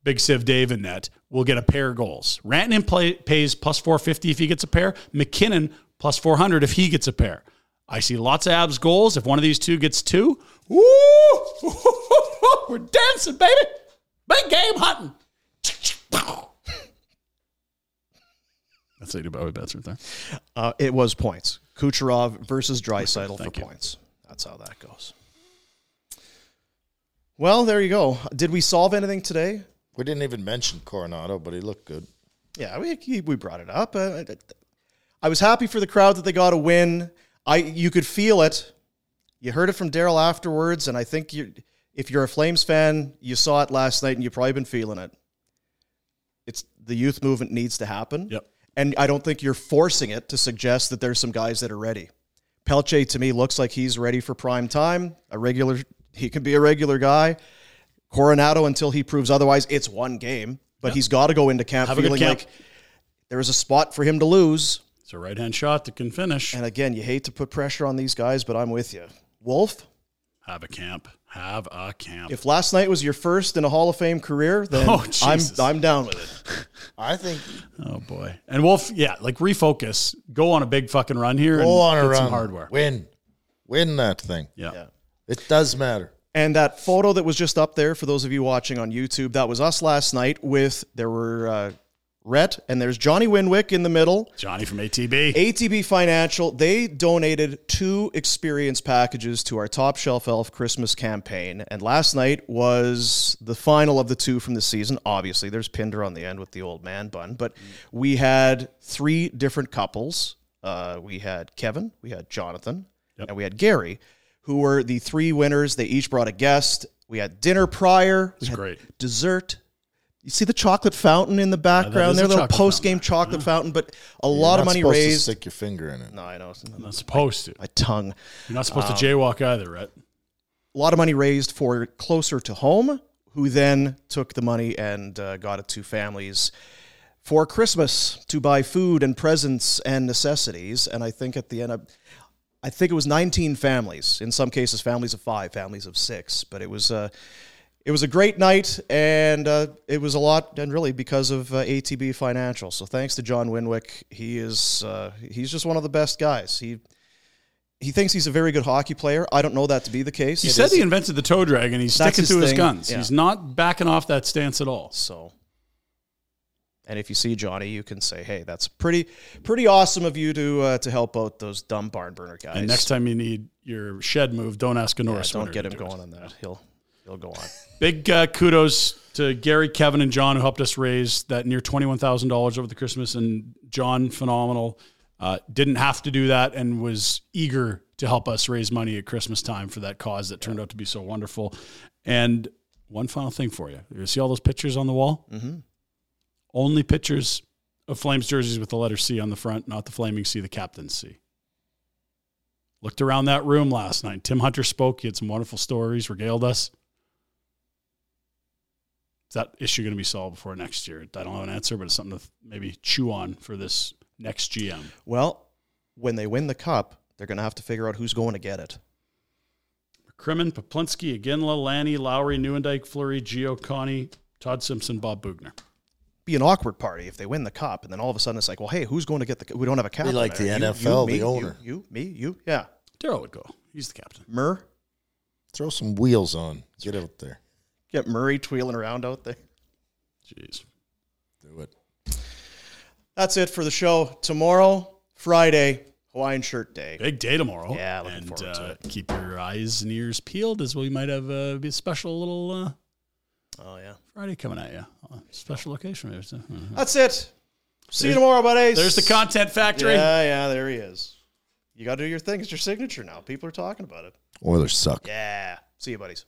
Big Save Dave in net, will get a pair of goals. Rantanen play, pays plus 450 if he gets a pair. MacKinnon plus 400 if he gets a pair. I see lots of abs goals. If one of these two gets two, woo, *laughs* we're dancing, baby. Big game hunting. *laughs* That's how you do bets right there. Uh, it was points. Kucherov versus Draisaitl for points. That's how that goes. Well, there you go. Did we solve anything today? We didn't even mention Coronato, but he looked good. Yeah, we we brought it up. Uh, I was happy for the crowd that they got a win. I you could feel it. You heard it from Darryl afterwards, and I think you, if you're a Flames fan, you saw it last night, and you've probably been feeling it. It's the youth movement needs to happen. Yep. And I don't think you're forcing it to suggest that there's some guys that are ready. Pelche to me looks like he's ready for prime time. A regular, he can be a regular guy. Coronato until he proves otherwise. It's one game, but he's got to go into camp Have feeling camp. like there is a spot for him to lose. It's a right hand shot that can finish. And again, you hate to put pressure on these guys, but I'm with you. Wolf, Have a camp. Have a camp. if last night was your first in a Hall of Fame career, *laughs* then Oh, I'm I'm down with it. *laughs* I think Oh boy. And Wolf, yeah, like refocus. Go on a big fucking run here and go on a get run. some hardware. Win. Win that thing. Yeah. It does matter. And that photo that was just up there for those of you watching on YouTube, that was us last night with there were uh, Rhett and there's Johnny Winwick in the middle. Johnny from ATB. ATB Financial, they donated two experience packages to our Top Shelf Elf Christmas campaign. And last night was the final of the two from the season. Obviously, there's Pinder on the end with the old man bun, but we had three different couples. Uh, we had Kevin, we had Jonathan, and we had Gary, who were the three winners. They each brought a guest. We had dinner prior. We It's great. Dessert. You see the chocolate fountain in the background is there, a little chocolate post game chocolate fountain, but a You're lot of money supposed to raised. stick your finger in it. No, I know. I'm not supposed to. My tongue. You're not supposed Um, to jaywalk either, right? A lot of money raised for closer to home, who then took the money and uh, got it to families for Christmas to buy food and presents and necessities. And I think at the end, of, I think it was 19 families. In some cases, families of five, families of six. But it was uh, it was a great night, and uh, it was a lot, and really because of uh, ATB Financial. So thanks to John Winwick. He is uh, he's just one of the best guys. He he thinks he's a very good hockey player. I don't know that to be the case. He It said is- he invented the toe drag and he's That's sticking his to his guns. Yeah. He's not backing off that stance at all. So, and if you see Johnny, you can say, "Hey, that's pretty pretty awesome of you to uh, to help out those dumb barn burner guys." And next time you need your shed moved, don't ask a yeah, don't get him going on that. He'll he'll go on. Big uh, kudos to Gary, Kevin, and John who helped us raise that near twenty-one thousand dollars over the Christmas. And John, phenomenal. Uh, didn't have to do that and was eager to help us raise money at Christmas time for that cause that turned out to be so wonderful. And one final thing for you: you see all those pictures on the wall? Mm-hmm. Only pictures of Flames jerseys with the letter C on the front, not the Flaming C, the Captain's C. Looked around that room last night. Tim Hunter spoke. He had some wonderful stories, regaled us. Is that issue going to be solved before next year? I don't have an answer, but it's something to maybe chew on for this next GM. Well, when they win the cup, they're going to have to figure out who's going to get it. Crimin, Peplinski, Iginla, Lanny, Lowry, Nieuwendyk, Fleury, Gio, Connie, Todd Simpson, Bob Boughner. Be an awkward party if they win the cup, and then all of a sudden it's like, well, hey, who's going to get the? cup? We don't have a captain. like the. You- NFL, you, the owner. You, you, me, you. Yeah, Darryl would go. He's the captain. Murr. Throw some wheels on. Get out there. Get Murray twheeling around out there. Jeez. Do it. That's it for the show. Tomorrow, Friday, Hawaiian Shirt Day. Big day tomorrow. Yeah, looking and, forward to uh, it. Keep your eyes and ears peeled as we might have uh, be a special little uh, Oh yeah, Friday coming at you. Uh, special location maybe. So, uh, that's it. See you tomorrow, buddies. There's the content factory. Yeah, yeah, there he is. You got to do your thing. It's your signature now. People are talking about it. Oilers suck. Yeah. See you, buddies.